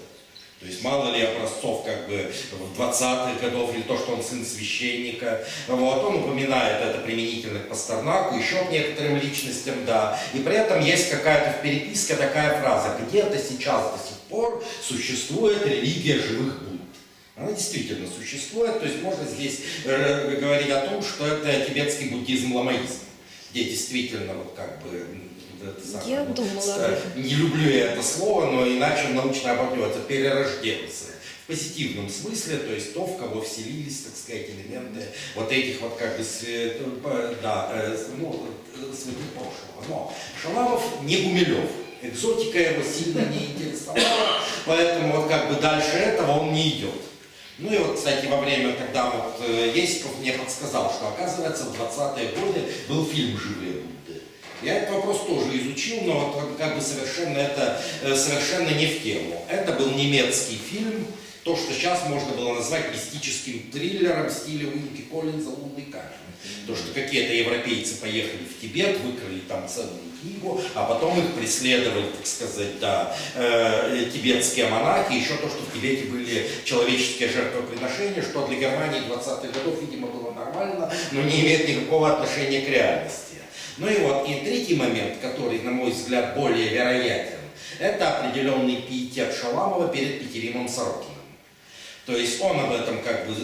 То есть мало ли образцов как бы в 20-х годов или то, что он сын священника. Вот, он упоминает это применительно к Пастернаку, еще к некоторым личностям, да. И при этом есть какая-то в переписке такая фраза, где-то сейчас до сих пор существует религия живых Будд. Она действительно существует, то есть можно здесь э, говорить о том, что это тибетский буддизм ламаизм, где действительно вот как бы это самое, Я вот, думала э, не люблю я это слово, но иначе научно оборвется, перерожденцы. В позитивном смысле, то есть то, в кого вселились, так сказать, элементы вот этих вот как бы э, да, ну, святых прошлого. Но Шаламов не Гумилев. Экзотика его сильно не интересовала, поэтому вот как бы дальше этого он не идет. Ну и вот, кстати, во время, когда вот э, Есиков мне подсказал, что оказывается в 20-е годы был фильм «Живые Будды». Я этот вопрос тоже изучил, но вот как бы совершенно это э, совершенно не в тему. Это был немецкий фильм, то, что сейчас можно было назвать мистическим триллером в стиле Уинки Коллинза «Лунный камень». То, что какие-то европейцы поехали в Тибет, выкрали там целую книгу, а потом их преследовали, так сказать, да, э, тибетские монахи, еще то, что в Тибете были человеческие жертвоприношения, что для Германии 20-х годов, видимо, было нормально, но не имеет никакого отношения к реальности. Ну и вот, и третий момент, который, на мой взгляд, более вероятен, это определенный пиетет Шаламова перед Петеримом Сорокиным. То есть он об этом как бы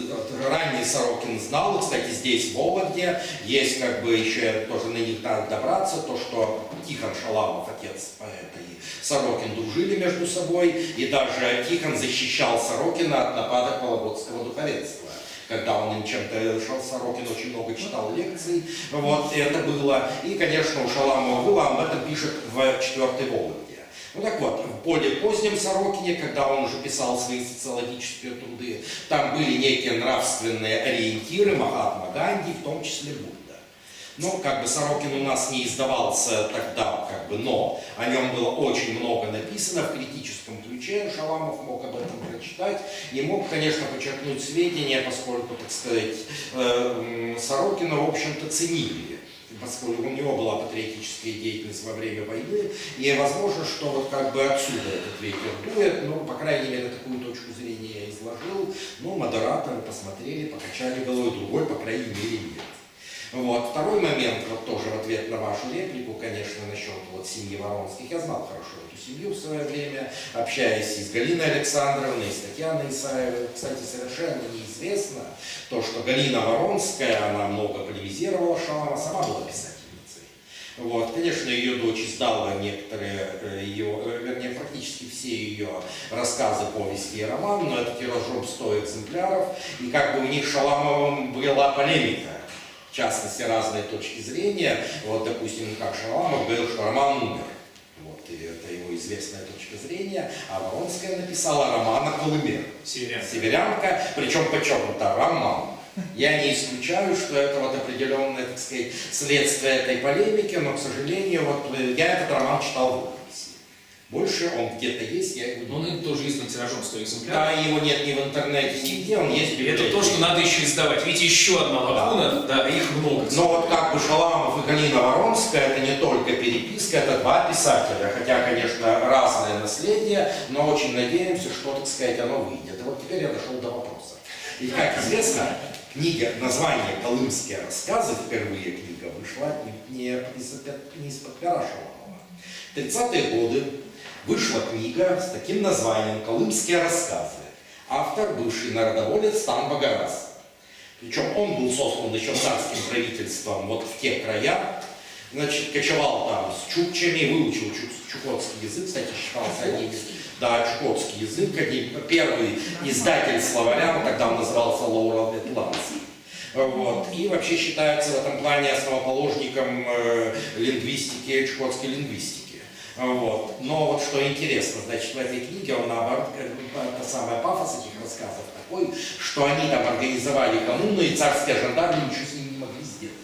ранний Сорокин знал, кстати, здесь в Вологде есть как бы еще тоже на них надо добраться, то, что Тихон Шаламов, отец поэта, и Сорокин дружили между собой, и даже Тихон защищал Сорокина от нападок Вологодского духовенства. Когда он им чем-то, Шал Сорокин очень много читал лекций, вот, это было, и, конечно, у Шаламова было, об этом пишет в «Четвертой Вологде». Ну так вот, в более позднем Сорокине, когда он уже писал свои социологические труды, там были некие нравственные ориентиры Махатма Ганди, в том числе Будда. Ну, как бы Сорокин у нас не издавался тогда, как бы, но о нем было очень много написано в критическом ключе. Шаламов мог об этом прочитать и мог, конечно, подчеркнуть сведения, поскольку, так сказать, э, Сорокина, в общем-то, ценили поскольку у него была патриотическая деятельность во время войны, и возможно, что вот как бы отсюда этот ветер дует, ну, по крайней мере, такую точку зрения я изложил, ну, модераторы посмотрели, покачали головой, другой, по крайней мере, нет. Вот. Второй момент, вот тоже в ответ на вашу реплику, конечно, насчет вот семьи Воронских. Я знал хорошо эту семью в свое время, общаясь и с Галиной Александровной, и с Татьяной Исаевой. Кстати, совершенно неизвестно то, что Галина Воронская, она много полемизировала Шалама, сама была писательницей. Вот. Конечно, ее дочь издала некоторые э, ее, э, вернее, практически все ее рассказы, повести и романы, но это тиражом 100 экземпляров, и как бы у них Шаламовым была полемика в частности, разные точки зрения. Вот, допустим, как Шаламов говорил, что роман умер. Вот, и это его известная точка зрения. А Воронская написала роман о Колыме. Северян. Северянка, причем подчеркнуто, роман. Я не исключаю, что это вот определенное, так сказать, следствие этой полемики, но, к сожалению, вот э, я этот роман читал. Больше он где-то есть, я его Он и тоже издан тиражом 100 экземпляров. Да, его нет ни в интернете, нигде, он есть это то, что надо еще издавать. Видите, еще одна лакуна, да, а их много. Но вот как бы Шаламов и Галина Воронская, это не только переписка, это два писателя. Хотя, конечно, разное наследие, но очень надеемся, что, так сказать, оно выйдет. И вот теперь я дошел до вопроса. И, как известно, книга, название «Колымские рассказы», впервые книга вышла не, не из-под пера Шаламова. В 30-е годы вышла книга с таким названием «Колымские рассказы». Автор бывший народоволец Стан Багарас. Причем он был сослан еще царским правительством вот в те края. Значит, кочевал там с чукчами, выучил чук- чукотский язык, кстати, считался одним из... Да, чукотский язык, один, первый издатель словаря, тогда он назывался Лоурал Ветландский. Вот. И вообще считается в этом плане основоположником э, лингвистики, чукотской лингвистики. Вот. Но вот что интересно, значит, в этой книге он наоборот, это самое пафос этих рассказов такой, что они там организовали коммуну, и царские жандармы ничего с ними не могли сделать.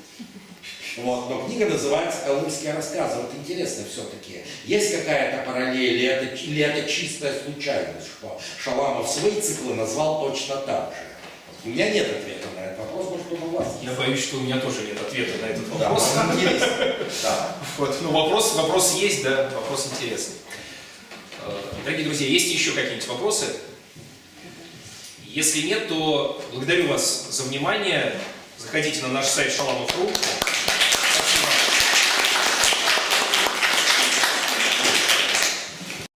Вот. Но книга называется «Колымские рассказы». Вот интересно все-таки, есть какая-то параллель, или это, или это чистая случайность, что Шаламов свои циклы назвал точно так же? У меня нет ответа на этот вопрос, может, у вас есть. Я боюсь, что у меня тоже нет ответа на этот Да, вопрос. вот интересно. Да. Вот, ну, вопрос, вопрос есть, да, вопрос интересный. Э, Дорогие друзья, есть еще какие-нибудь вопросы? Если нет, то благодарю вас за внимание. Заходите на наш сайт шаламов.ру.